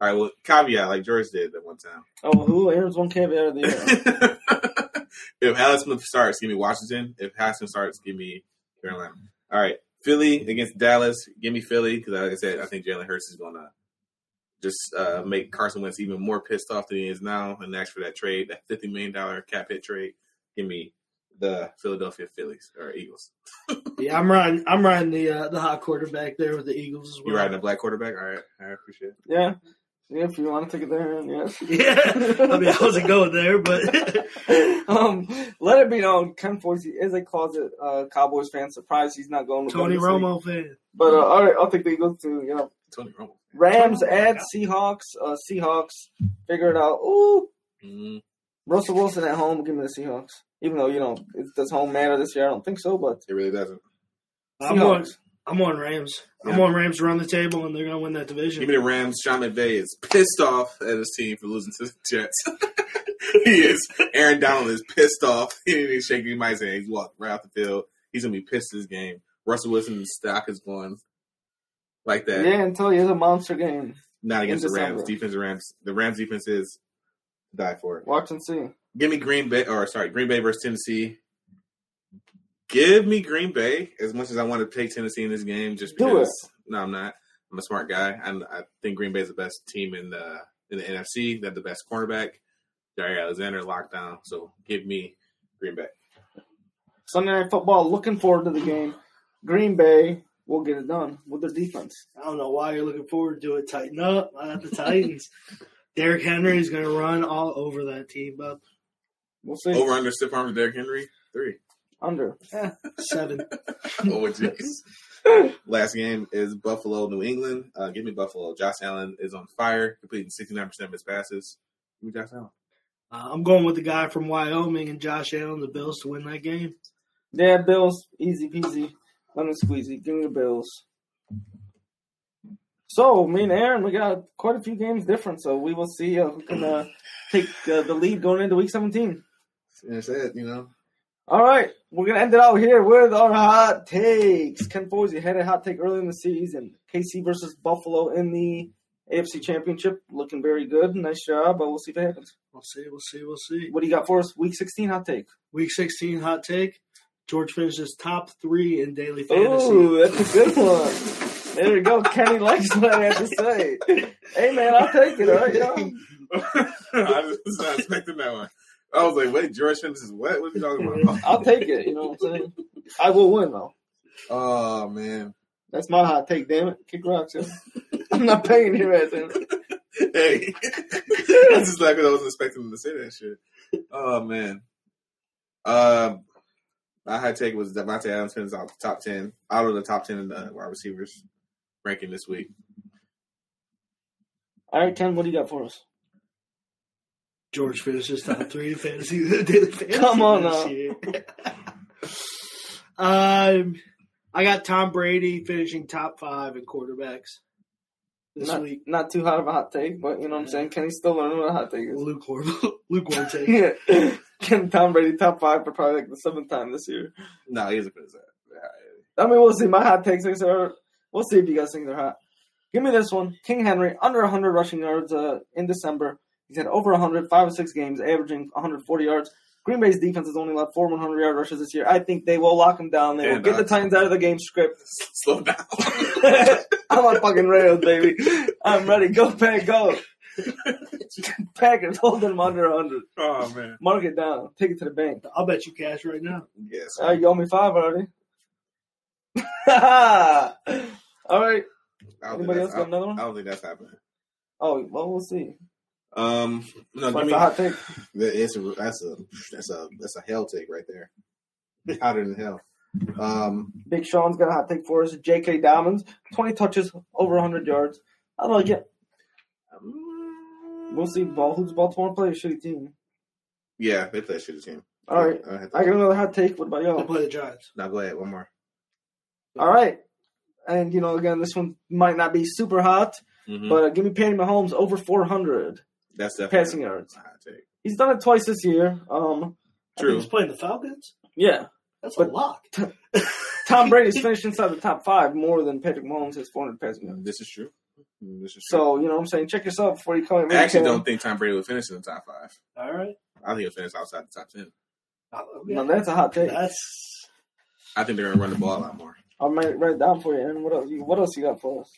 [SPEAKER 3] All right, well, caveat like George did at one time.
[SPEAKER 2] Oh, who? Aaron's one caveat of the *laughs* year.
[SPEAKER 3] If Alex Smith starts, give me Washington. If Haskins starts, give me Carolina. All right, Philly against Dallas. Give me Philly because, like I said, I think Jalen Hurts is going to just uh, make Carson Wentz even more pissed off than he is now, and ask for that trade, that fifty million dollar cap hit trade. Give me the Philadelphia Phillies or Eagles. *laughs*
[SPEAKER 4] Yeah, I'm riding. I'm riding the uh, the hot quarterback there with the Eagles as well.
[SPEAKER 3] You riding a black quarterback? All right, I appreciate it.
[SPEAKER 2] yeah. Yeah, if you want to take it there, yes. *laughs*
[SPEAKER 4] Yeah, I mean, I wasn't going there, but *laughs*
[SPEAKER 2] um, let it be known, Ken Forcey is a closet uh, Cowboys fan. Surprised he's not going with them
[SPEAKER 4] Tony
[SPEAKER 2] this week.
[SPEAKER 4] Romo fan.
[SPEAKER 2] But uh, all right, I'll take the Eagles too. You know,
[SPEAKER 3] Tony Romo.
[SPEAKER 2] Rams at Seahawks. Uh, Seahawks figure it out. Ooh,
[SPEAKER 3] Mm,
[SPEAKER 2] Russell Wilson at home. Give me the Seahawks. Even though you know, it, does home matter this year? I don't think so. But
[SPEAKER 3] it really doesn't.
[SPEAKER 4] I'm on.
[SPEAKER 2] Seahawks.
[SPEAKER 4] I'm on Rams. I'm on Rams to run the table, and they're going to win that division.
[SPEAKER 3] Give me the Rams. Sean McVay is pissed off at his team for losing to the Jets. *laughs* he is. Aaron Donald is pissed off. *laughs* He didn't even shake anybody's hand. He's walked right off the field. He's gonna be pissed this game. Russell Wilson's stock is going like that.
[SPEAKER 2] yeah, until he it's a monster game.
[SPEAKER 3] Not against the Rams. Defense, the Rams. The Rams defense is die for it.
[SPEAKER 2] Watch and see.
[SPEAKER 3] Give me Green Bay, or sorry, Green Bay versus Tennessee. Give me Green Bay as much as I want to take Tennessee in this game, just
[SPEAKER 2] Do
[SPEAKER 3] because. No, I'm not. I'm a smart guy. and I think Green Bay is the best team in the in the NFC. They have the best cornerback, Jaire Alexander, lockdown. So give me Green Bay.
[SPEAKER 2] Sunday Night Football. Looking forward to the game. Green Bay will get it done with their defense.
[SPEAKER 4] I don't know why you're looking forward to it. Tighten up. I got the Titans. *laughs* Derrick Henry is going to run all over that team, but
[SPEAKER 2] We'll see.
[SPEAKER 3] Over under stiff arm to Derrick Henry three.
[SPEAKER 2] Under.
[SPEAKER 4] seven. *laughs*
[SPEAKER 3] oh jeez. Last game is Buffalo, New England. Uh, give me Buffalo. Josh Allen is on fire, completing 69% of his passes. Give me Josh Allen.
[SPEAKER 4] Uh, I'm going with the guy from Wyoming and Josh Allen, the Bills, to win that game.
[SPEAKER 2] Yeah, Bills, easy peasy, lemon squeezy. Give me the Bills. So, me and Aaron, we got quite a few games different. So we will see uh, who can uh, take uh, the lead going into Week 17.
[SPEAKER 3] That's it, you know.
[SPEAKER 2] All right, we're gonna end it out here with our hot takes. Ken Forsley had a hot take early in the season. KC versus Buffalo in the AFC Championship looking very good. Nice job, but we'll see if it happens.
[SPEAKER 4] We'll see. We'll see. We'll see.
[SPEAKER 2] What do you got for us? Week 16 hot take.
[SPEAKER 4] Week 16 hot take. George finishes top three in daily fantasy.
[SPEAKER 2] Ooh, that's a good one. There you go. Kenny likes what I have to say. Hey, man, I'll take it. All right, yo. *laughs*
[SPEAKER 3] I was not expecting that one. I was like, wait, George Fennis is what? What are you talking about? *laughs*
[SPEAKER 2] I'll take it. You know what I'm saying? I will win, though.
[SPEAKER 3] Oh man.
[SPEAKER 2] That's my hot take, damn it. Kick rocks, yo. *laughs* I'm not paying your ass. damn it. *laughs*
[SPEAKER 3] Hey. That's just like I wasn't expecting him to say that shit. Oh man. Um my high take was Davante Adams finishes out the top ten, out of the top ten in the wide receivers ranking this week.
[SPEAKER 2] All right, Ken, what do you got for us?
[SPEAKER 4] George finishes top three in fantasy daily *laughs* fantasy.
[SPEAKER 2] Come on
[SPEAKER 4] this *laughs*
[SPEAKER 2] now.
[SPEAKER 4] um, I got Tom Brady finishing top five in quarterbacks this
[SPEAKER 2] Not,
[SPEAKER 4] week.
[SPEAKER 2] not too hot of a hot take, but you know what I'm saying? Kenny's still learning what a hot take is.
[SPEAKER 4] Lukewarm, lukewarm *laughs* take.
[SPEAKER 2] Yeah. Ken Tom Brady top five for probably like the seventh time this year.
[SPEAKER 3] No, he isn't finish that.
[SPEAKER 2] I mean, we'll see. My hot takes are. We'll see if you guys think they're hot. Give me this one. King Henry under 100 rushing yards uh, in December. He's had over 100, five or six games, averaging 140 yards. Green Bay's defense has only allowed four 100 yard rushes this year. I think they will lock him down. They will get the Titans out of the game script.
[SPEAKER 3] Slow down. *laughs* *laughs*
[SPEAKER 2] I'm on fucking rails, baby. I'm ready. Go, Pack, go. *laughs* Packers holding them under 100.
[SPEAKER 3] oh man.
[SPEAKER 2] Mark it down. Take it to the bank.
[SPEAKER 4] I'll bet you cash right now.
[SPEAKER 3] Yes.
[SPEAKER 2] Uh, you owe me five already. All right.
[SPEAKER 3] I
[SPEAKER 2] Anybody else got another one?
[SPEAKER 3] I don't think that's happening.
[SPEAKER 2] Oh, well, we'll see.
[SPEAKER 3] Um, no,
[SPEAKER 2] What's
[SPEAKER 3] give
[SPEAKER 2] the
[SPEAKER 3] me,
[SPEAKER 2] hot take?
[SPEAKER 3] It's a, that's a that's a that's a hell take right there. Hotter than hell. Um,
[SPEAKER 2] Big Sean's got a hot take for us. J.K. Dobbins, 20 touches, over 100 yards. I like it. We'll see. Ball, who's Baltimore play? A shitty team.
[SPEAKER 3] yeah, they play a shitty team.
[SPEAKER 2] All right.
[SPEAKER 3] I have
[SPEAKER 2] I got another hot take. What about
[SPEAKER 4] I'll
[SPEAKER 2] y'all?
[SPEAKER 4] play the Giants.
[SPEAKER 3] now go ahead. One more.
[SPEAKER 2] All right. And, you know, again, this one might not be super hot,
[SPEAKER 3] Mhm.
[SPEAKER 2] but uh, give me Patty Mahomes over 400
[SPEAKER 3] that's definitely
[SPEAKER 2] passing yards.
[SPEAKER 3] a hot take.
[SPEAKER 2] He's done it twice this year. Um,
[SPEAKER 4] I think
[SPEAKER 3] True.
[SPEAKER 4] He's playing the Falcons.
[SPEAKER 2] yeah.
[SPEAKER 4] That's
[SPEAKER 2] But-
[SPEAKER 4] a lock.
[SPEAKER 2] Tom Brady's *laughs* finished inside the top five more than Patrick Mahomes has 400 passing yards.
[SPEAKER 3] This is true. This is true.
[SPEAKER 2] So, you know what I'm saying? Check yourself before you come in.
[SPEAKER 3] I actually don't think Tom Brady will finish in the top five.
[SPEAKER 4] All right.
[SPEAKER 3] I think he'll finish outside the top ten.
[SPEAKER 2] No, that's a hot take.
[SPEAKER 4] That's
[SPEAKER 3] I think they're gonna run the ball a lot more.
[SPEAKER 2] I might write it down for you. And what else? You, what else you got for us?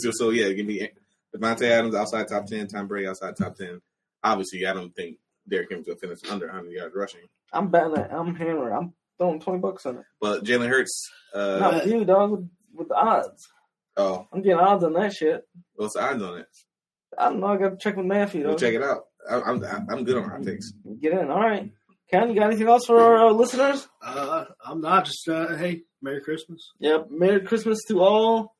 [SPEAKER 3] so, *laughs* so yeah, give me Davante Adams outside top ten, Tom Brady outside top ten. Obviously, I don't think Derrick Henry will finish under 100 yards rushing.
[SPEAKER 2] I'm betting it. I'm hammering. I'm throwing 20 bucks on it.
[SPEAKER 3] But Jalen Hurts, uh,
[SPEAKER 2] Not you, dog. With, with the odds,
[SPEAKER 3] oh,
[SPEAKER 2] I'm getting odds on that shit.
[SPEAKER 3] what's the odds on it?
[SPEAKER 2] I don't know. I got to check with Matthew.
[SPEAKER 3] We'll
[SPEAKER 2] Though.
[SPEAKER 3] check it out. I, I'm I'm good on hot takes.
[SPEAKER 2] Get in. All right. Ken, you got anything else for our uh, listeners?
[SPEAKER 4] uh, I'm not just uh, hey, Merry Christmas.
[SPEAKER 2] Yep. Merry Christmas to all.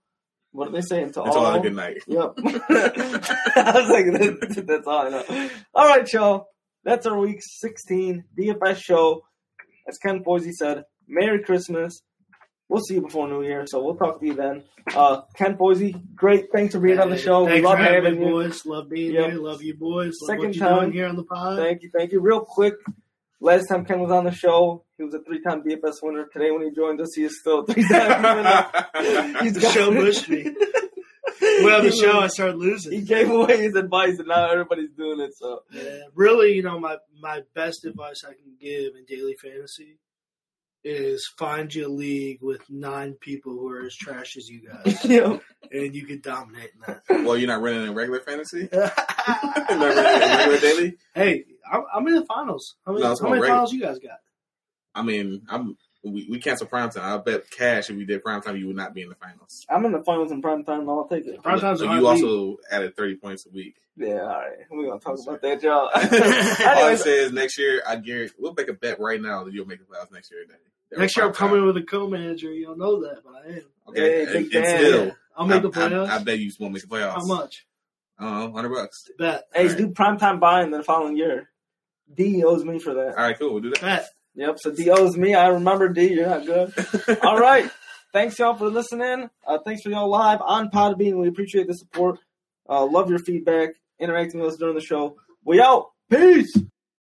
[SPEAKER 2] What are they saying? To
[SPEAKER 3] It's
[SPEAKER 2] all.
[SPEAKER 3] all a good night.
[SPEAKER 2] Yep. *laughs* I was like, that, that's all I know. All right, y'all. That's our week 16 DFS show. As Ken Boise said, Merry Christmas. We'll see you before New Year, so we'll talk to you then. Uh, Ken Boise, great. Thanks for being on the show. We love
[SPEAKER 4] having
[SPEAKER 2] having
[SPEAKER 4] me,
[SPEAKER 2] you.
[SPEAKER 4] boys. Love being
[SPEAKER 2] Yep.
[SPEAKER 4] here. Love you, boys. Love
[SPEAKER 2] Second
[SPEAKER 4] what you're
[SPEAKER 2] time.
[SPEAKER 4] doing here on the pod.
[SPEAKER 2] Thank you, thank you. Real quick, last time Ken was on the show, he was a three-time DFS winner. Today, when he joined us, he is still a three-time *laughs* winner. *laughs* He's
[SPEAKER 4] the show pushed me. On the show, I started losing.
[SPEAKER 2] He gave away his advice, and now everybody's doing it. So
[SPEAKER 4] Yeah, really, you know, my my best advice I can give in daily fantasy is find you a league with nine people who are as trash as you guys, *laughs*
[SPEAKER 2] yeah.
[SPEAKER 4] and you can dominate in that.
[SPEAKER 3] well, you're not running in regular fantasy. *laughs* Not running in regular daily.
[SPEAKER 4] hey, I'm, I'm in the finals. How many,
[SPEAKER 3] No,
[SPEAKER 4] how many finals you guys got?
[SPEAKER 3] I mean, I'm we, we cancel prime time. I bet cash if we did prime time, you would not be in the finals.
[SPEAKER 2] I'm in the finals in prime time. I'll take it.
[SPEAKER 4] Prime time's
[SPEAKER 3] So
[SPEAKER 4] hard
[SPEAKER 3] you
[SPEAKER 4] league.
[SPEAKER 3] also added 30 points a week.
[SPEAKER 2] Yeah, all right. We're gonna talk about that, y'all. *laughs* *laughs*
[SPEAKER 3] All I
[SPEAKER 2] Anyways,
[SPEAKER 3] say is next year, I guarantee we'll make a bet right now that you'll make the playoffs next year. Danny.
[SPEAKER 4] Next year I'm coming with a co-manager. You don't know that, but I am.
[SPEAKER 3] Okay,
[SPEAKER 2] Hey,
[SPEAKER 3] and, and still,
[SPEAKER 4] I'll make the
[SPEAKER 3] I, I-
[SPEAKER 4] playoffs.
[SPEAKER 3] I, bet you won't make the playoffs.
[SPEAKER 4] How much?
[SPEAKER 3] I don't know, hundred bucks.
[SPEAKER 4] Bet.
[SPEAKER 2] hey,
[SPEAKER 3] Alright.
[SPEAKER 2] do prime time buying the following year. D owes me for that.
[SPEAKER 3] All right, cool. We'll do that.
[SPEAKER 4] Bet.
[SPEAKER 2] Yep. So D owes me. I remember D. You're not good. *laughs* all right. Thanks y'all for listening. Uh, thanks for y'all live on Podbean. We appreciate the support. Uh, love your feedback. Interacting with us during the show. We out. Peace.